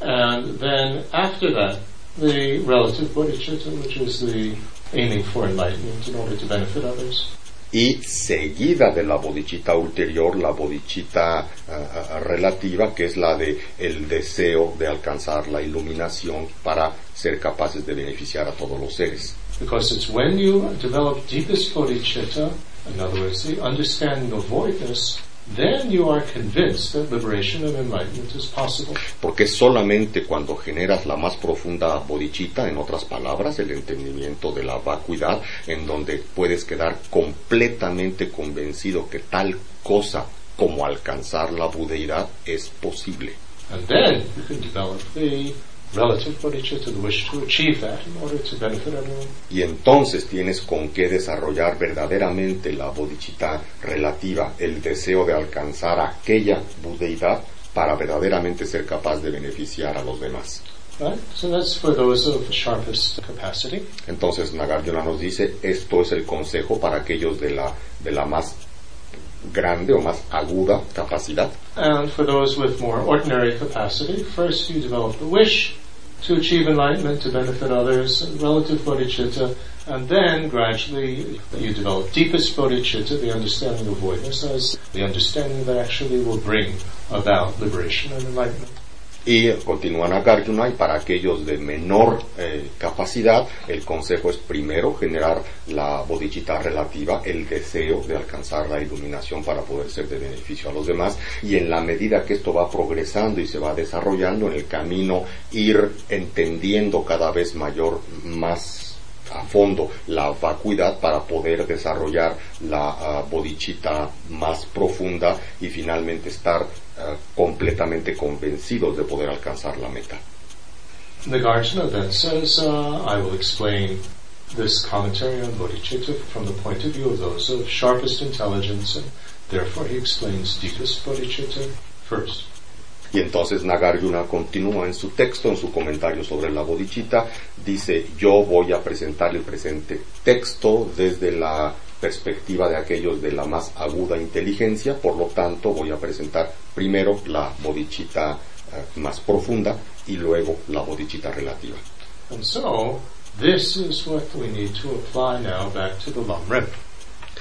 and then after that, the relative bodhicitta, which is the aiming for enlightenment in order to benefit others. Y seguida de la bodhicitta ulterior, la bodhicitta ah, ah, relativa, que es la de el deseo de alcanzar la iluminación para ser capaces de beneficiar a todos los seres. Because it's when you develop deepest bodhicitta, in other words, the understanding of voidness, then you are convinced that liberation and enlightenment is possible. Porque solamente cuando generas la más profunda bodhicitta, en otras palabras, el entendimiento de la vacuidad, en donde puedes quedar completamente convencido que tal cosa como alcanzar la budeidad es posible. And then you can develop the relative bodhicitta, the wish to achieve that in order to benefit everyone. Y entonces tienes con qué desarrollar verdaderamente la bodhicitta relativa, el deseo de alcanzar aquella budeidad para verdaderamente ser capaz de beneficiar a los demás. Right? So that's for those of sharpest capacity. Entonces Nagarjuna nos dice, esto es el consejo para aquellos de la, de la más grande o más aguda capacidad. And for those with more ordinary capacity, first you develop the wish to achieve enlightenment, to benefit others, relative bodhicitta, and then gradually you develop deepest bodhicitta, the understanding of voidness, as the understanding that actually will bring about liberation and enlightenment. Y continúa Nagarjuna, y para aquellos de menor eh, capacidad, el consejo es primero generar la bodhicitta relativa, el deseo de alcanzar la iluminación para poder ser de beneficio a los demás, y en la medida que esto va progresando y se va desarrollando en el camino, ir entendiendo cada vez mayor, más a fondo la vacuidad para poder desarrollar la ah, bodhicitta más profunda y finalmente estar completamente convencidos de poder alcanzar la meta. Nagarjuna then says, uh, I will explain this commentary on bodhicitta from the point of view of those of sharpest intelligence, and therefore he explains deepest bodhicitta first. Y entonces Nagarjuna continúa en su texto, en su comentario sobre la bodhicitta, dice, yo voy a presentar el presente texto desde la perspectiva de aquellos de la más aguda inteligencia, por lo tanto voy a presentar primero la bodhicitta eh, más profunda y luego la bodhicitta relativa. And so, this is what we need to apply now back to the Lamrim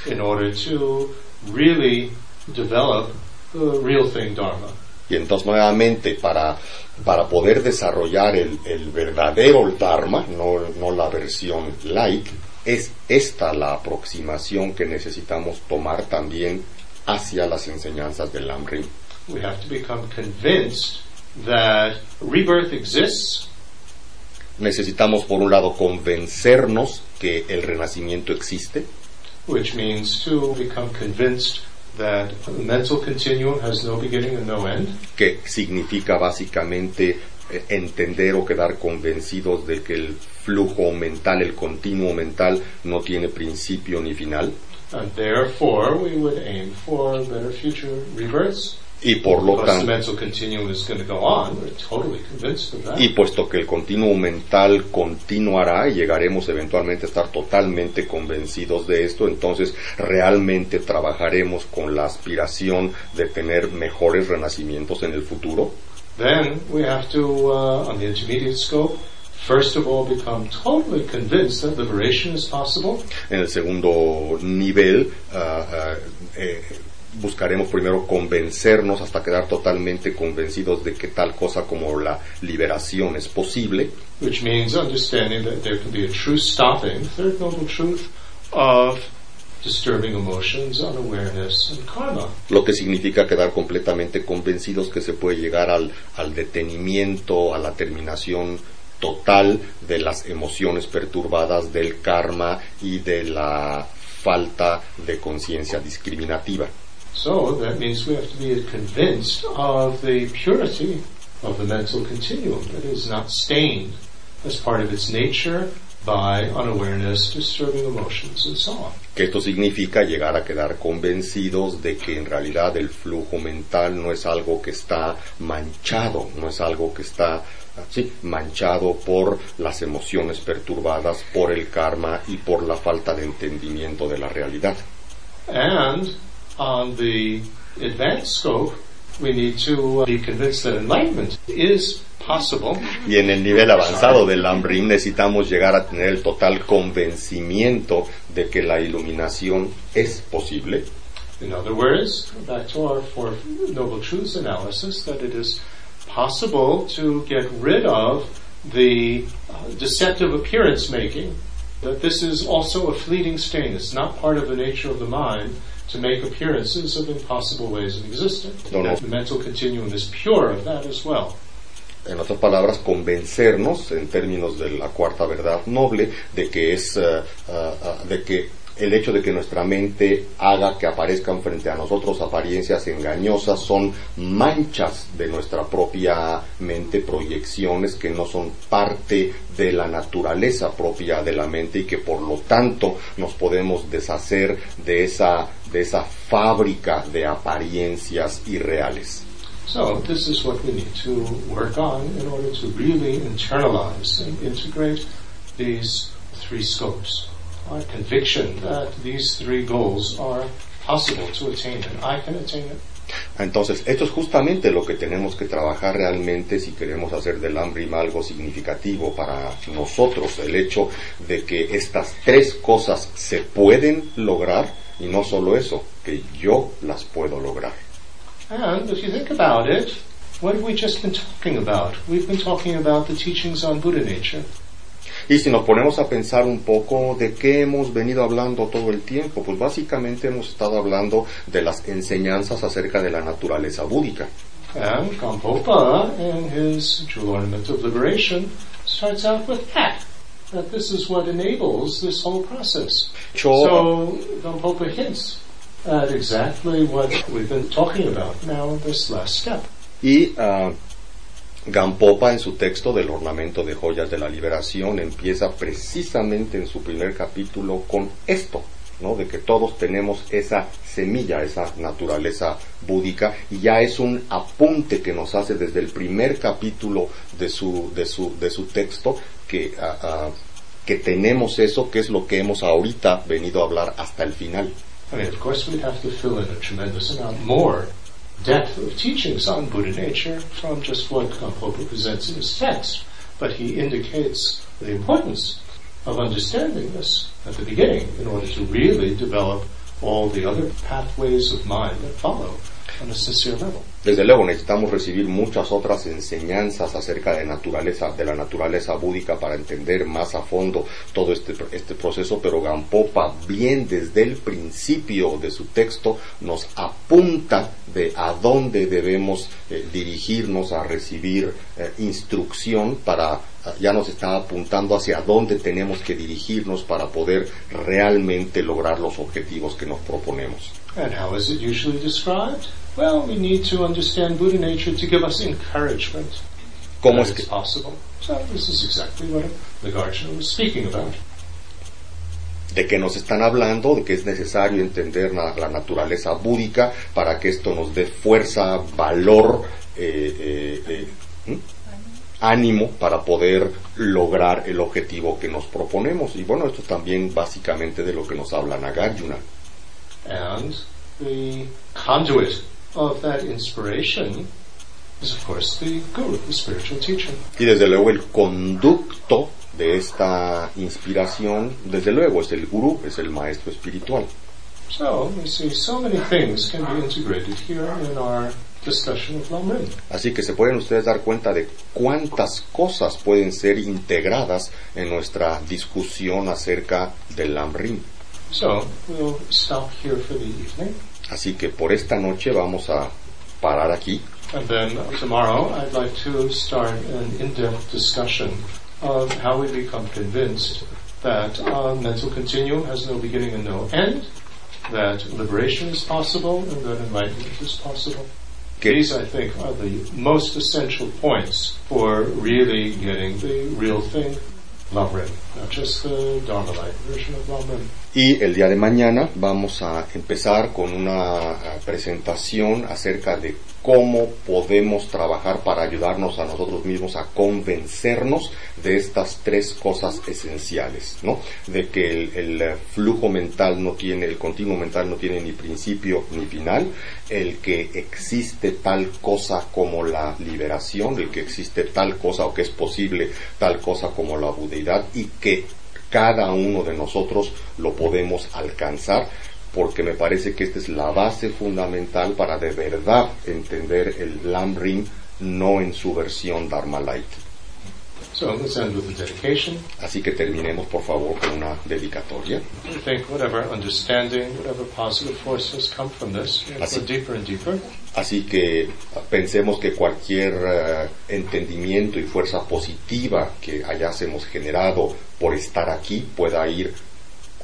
in order to really develop the real thing Dharma. Y entonces nuevamente para, para poder desarrollar el, el verdadero Dharma, no, no la versión light, es esta la aproximación que necesitamos tomar también hacia las enseñanzas del Lamrim. We have to become convinced that rebirth exists, Necesitamos por un lado convencernos que el renacimiento existe, which means to become convinced that the mental continuum has no beginning and no end. que significa básicamente entender o quedar convencidos de que el flujo mental, el continuo mental, no tiene principio ni final. And therefore, we would aim for better future. Y por lo tanto, totally y puesto que el continuo mental continuará y llegaremos eventualmente a estar totalmente convencidos de esto, entonces realmente trabajaremos con la aspiración de tener mejores renacimientos en el futuro. Then we have to, uh, on the intermediate scope, first of all become totally convinced that liberation is possible. En el segundo nivel, ah, ah, eh, buscaremos primero convencernos hasta quedar totalmente convencidos de que tal cosa como la liberación es posible. which means understanding that there can be a true stopping, third noble truth, of disturbing emotions, unawareness, and karma. Lo que significa quedar completamente convencidos que se puede llegar al, al detenimiento, a la terminación total de las emociones perturbadas, del karma y de la falta de conciencia discriminativa. So that means we have to be convinced of the purity of the mental continuum that is not stained as part of its nature by unawareness, disturbing emotions, and so on. Que esto significa llegar a quedar convencidos de que en realidad el flujo mental no es algo que está manchado, no es algo que está así, manchado por las emociones perturbadas, por el karma y por la falta de entendimiento de la realidad. And on the advanced scope, we need to uh, be convinced that enlightenment is possible. Y en el nivel avanzado del Lambrim necesitamos llegar a tener el total convencimiento de que la iluminación es posible. In other words, back to our Four Noble Truths analysis, that it is possible to get rid of the uh, deceptive appearance making, that this is also a fleeting stain. It's not part of the nature of the mind to make appearances of impossible ways of existing. No, no. The mental continuum is pure of that as well. En otras palabras, convencernos en términos de la cuarta verdad noble de que es ah, de que el hecho de que nuestra mente haga que aparezcan frente a nosotros apariencias engañosas son manchas de nuestra propia mente, proyecciones que no son parte de la naturaleza propia de la mente y que por lo tanto nos podemos deshacer de esa de esa fábrica de apariencias irreales. So this is what we need to work on in order to really internalize and integrate these three scopes. Our conviction that these three goals are possible to attain and I can attain. Entonces, esto es justamente lo que tenemos que trabajar realmente si queremos hacer del algo significativo para nosotros, el hecho de que estas tres cosas se pueden lograr y no solo eso, que yo las puedo lograr. And if you think about it, what have we just been talking about? We've been talking about the teachings on Buddha nature. Y si nos ponemos a pensar un poco de qué hemos venido hablando todo el tiempo, pues básicamente hemos estado hablando de las enseñanzas acerca de la naturaleza búdica. And Gampopa, in his Jewel Ornament of Liberation, starts out with that. That this is what enables this whole process. Yo- So Gampopa hints exactly what we've been talking about now this last step. Y ah, Gampopa en su texto del ornamento de joyas de la liberación empieza precisamente en su primer capítulo con esto, ¿no? De que todos tenemos esa semilla, esa naturaleza búdica y ya es un apunte que nos hace desde el primer capítulo de su, de su, de su texto que, ah, ah, que tenemos eso, que es lo que hemos ahorita venido a hablar hasta el final. I mean, of course, we'd have to fill in a tremendous amount more depth of teachings on Buddha nature from just what Gampopa presents in his text. But he indicates the importance of understanding this at the beginning in order to really develop all the other pathways of mind that follow Desde luego necesitamos recibir muchas otras enseñanzas acerca de naturaleza, de la naturaleza búdica para entender más a fondo todo este, este proceso, pero Gampopa bien desde el principio de su texto nos apunta de a dónde debemos eh, dirigirnos a recibir eh, instrucción para ah, ya nos está apuntando hacia dónde tenemos que dirigirnos para poder realmente lograr los objetivos que nos proponemos. And how is it usually described? Well, we need to understand Buddha nature to give us encouragement. ¿Cómo es que, possible. So this is exactly what Nagarjuna was speaking about. de qué nos están hablando? De que es necesario entender la, la naturaleza búdica para que esto nos dé fuerza, valor, eh, eh, eh, ánimo para poder lograr el objetivo que nos proponemos. Y bueno, esto también básicamente de lo que nos habla Nagarjuna. And the conduit of that inspiration is, of course, the guru, the spiritual teacher. Y desde luego el conducto de esta inspiración, desde luego es el gurú, es el maestro espiritual. So we see so many things can be integrated here in our discussion of Lamrim. Así que se pueden ustedes dar cuenta de cuántas cosas pueden ser integradas en nuestra discusión acerca del Lamrim. So we'll stop here for the evening. Así que por esta noche vamos a parar aquí And then tomorrow I'd like to start an in-depth discussion of how we become convinced that uh, mental continuum has no beginning and no end, that liberation is possible, and that enlightenment is possible. These, I think, are the most essential points for really getting the real thing, Lamrim, not just the Dharma-like version of Lamrim. Y el día de mañana vamos a empezar con una presentación acerca de cómo podemos trabajar para ayudarnos a nosotros mismos a convencernos de estas tres cosas esenciales, ¿no? De que el, el, eh, flujo mental no tiene, el continuo mental no tiene ni principio ni final, el que existe tal cosa como la liberación, el que existe tal cosa o que es posible tal cosa como la budeidad y que cada uno de nosotros lo podemos alcanzar porque me parece que esta es la base fundamental para de verdad entender el Lamrim no en su versión Dharma Light. So let's end with the dedication. Así que terminemos por favor con una dedicatoria. I think whatever understanding, whatever positive forces come from this, you know, Así. go deeper and deeper. Así que pensemos que cualquier eh, entendimiento y fuerza positiva que hayásemos generado por estar aquí pueda ir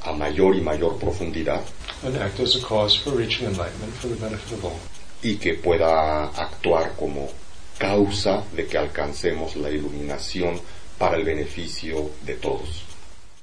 a mayor y mayor profundidad and act as a cause for reaching enlightenment for the benefit of all. y que pueda actuar como causa de que alcancemos la iluminación para el beneficio de todos.